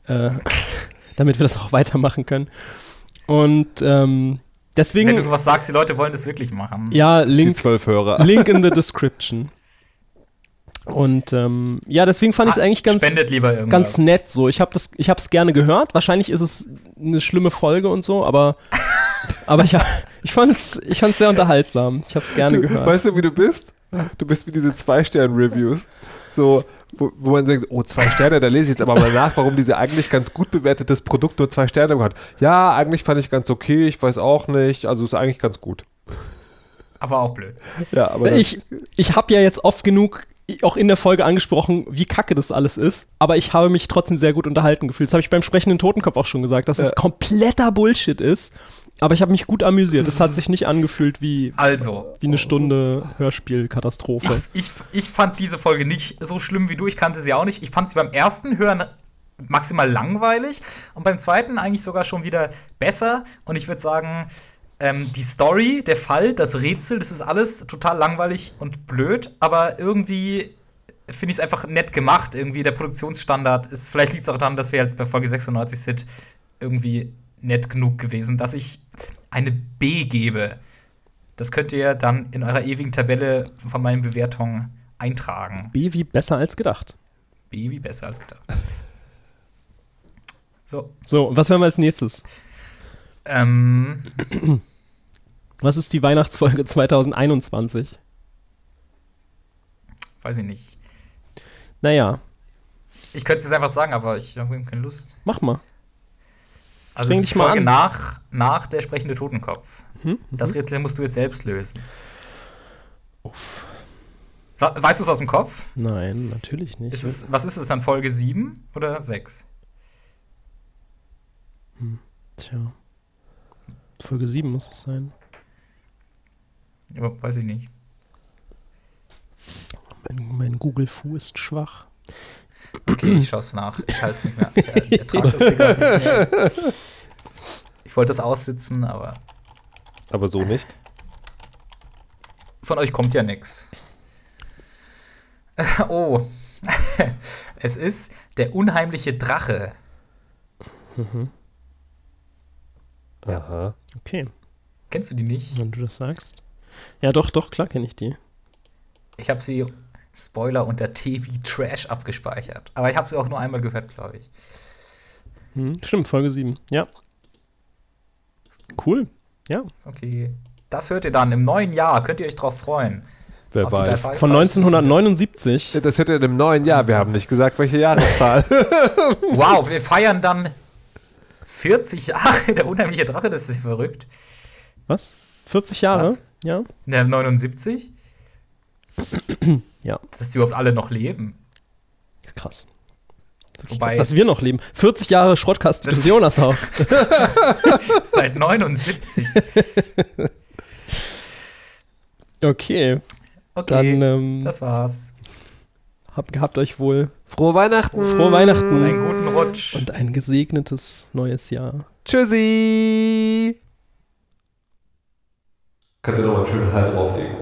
äh, damit wir das auch weitermachen können. Und ähm, deswegen, Wenn du sowas sagst, die Leute wollen das wirklich machen. ja, Die Link, zwölf Hörer. Link in the description. Und ähm, ja, deswegen fand ich es Ah, eigentlich ganz, ganz nett so. Ich habe das, ich habe es gerne gehört. Wahrscheinlich ist es eine schlimme Folge und so, aber, aber ich, ich fand es ich fand's sehr unterhaltsam. Ich habe es gerne Du, gehört. weißt du, wie du bist? Du bist wie diese Zwei-Sterne-Reviews. So, wo, wo man denkt, oh, zwei Sterne, da lese ich jetzt aber mal nach, warum diese eigentlich ganz gut bewertetes Produkt nur zwei Sterne hat. Ja, eigentlich fand ich ganz okay, ich weiß auch nicht, also ist eigentlich ganz gut. Aber auch blöd. Ja, aber Ich, ich habe ja jetzt oft genug auch in der Folge angesprochen, wie kacke das alles ist, aber ich habe mich trotzdem sehr gut unterhalten gefühlt. Das habe ich beim sprechenden Totenkopf auch schon gesagt, dass es kompletter Bullshit ist, aber ich habe mich gut amüsiert. Es hat sich nicht angefühlt wie, Also, wie eine Stunde Hörspielkatastrophe. ich, ich fand diese Folge nicht so schlimm wie du. Ich kannte sie auch nicht. Ich fand sie beim ersten Hören maximal langweilig und beim zweiten eigentlich sogar schon wieder besser. Und ich würde sagen, ähm, die Story, der Fall, das Rätsel, das ist alles total langweilig und blöd, aber irgendwie finde ich es einfach nett gemacht. Irgendwie der Produktionsstandard ist, vielleicht liegt es auch daran, dass wir halt bei Folge 96 sind, irgendwie nett genug gewesen, dass ich eine B gebe. Das könnt ihr dann in eurer ewigen Tabelle von meinen Bewertungen eintragen. B wie besser als gedacht. B wie besser als gedacht. So, So, und was hören wir als nächstes? Ähm, Was ist die Weihnachtsfolge 2021? weiß ich nicht. Naja, Ich könnte es jetzt einfach sagen, aber ich habe keine Lust. mach mal. Also ist dich mal Folge an. nach, nach der sprechende Totenkopf. Mhm, Das Rätsel musst du jetzt selbst lösen. Wa- Weißt du es aus dem Kopf? Nein, natürlich nicht. Ist es, was ist es dann, Folge 7 oder 6? Tja. Folge 7 muss es sein. Ja, weiß ich nicht. Mein, mein Google-Fu ist schwach. Okay, ich schaue es nach. Ich halte es nicht mehr. Ich äh, ertrage das Ding grad nicht mehr. Ich wollte es aussitzen, aber aber so nicht. von euch kommt ja nichts. Oh. es ist der unheimliche Drache. Aha. Okay, Kennst du die nicht? wenn du das sagst. Ja, doch, doch, klar kenne ich die. Ich habe sie, Spoiler, unter T wie Trash abgespeichert. Aber ich habe sie auch nur einmal gehört, glaube ich. Hm, stimmt, Folge 7. Ja. Cool. Ja. Okay. Das hört ihr dann im neuen Jahr. Könnt ihr euch drauf freuen. Wer drei weiß. Von 1979. Das hört ihr im neuen Jahr. Wir haben nicht gesagt, welche Jahreszahl. Wow, wir feiern dann 40 Jahre der unheimliche Drache. Das ist verrückt. Was? 40 Jahre? Was? Ja. Ne, 79? Ja. Dass die überhaupt alle noch leben. Ist krass. Wobei, Dass, dass wir noch leben. 40 Jahre Schrottkast Das- des Jonas auch. seit 79. Okay. Okay, Dann ähm, das war's. habt, gehabt euch wohl Frohe Weihnachten. frohe Weihnachten Einen guten Rutsch. und ein gesegnetes neues Jahr. Tschüssi. Kannst du noch mal einen schönen Halt drauflegen.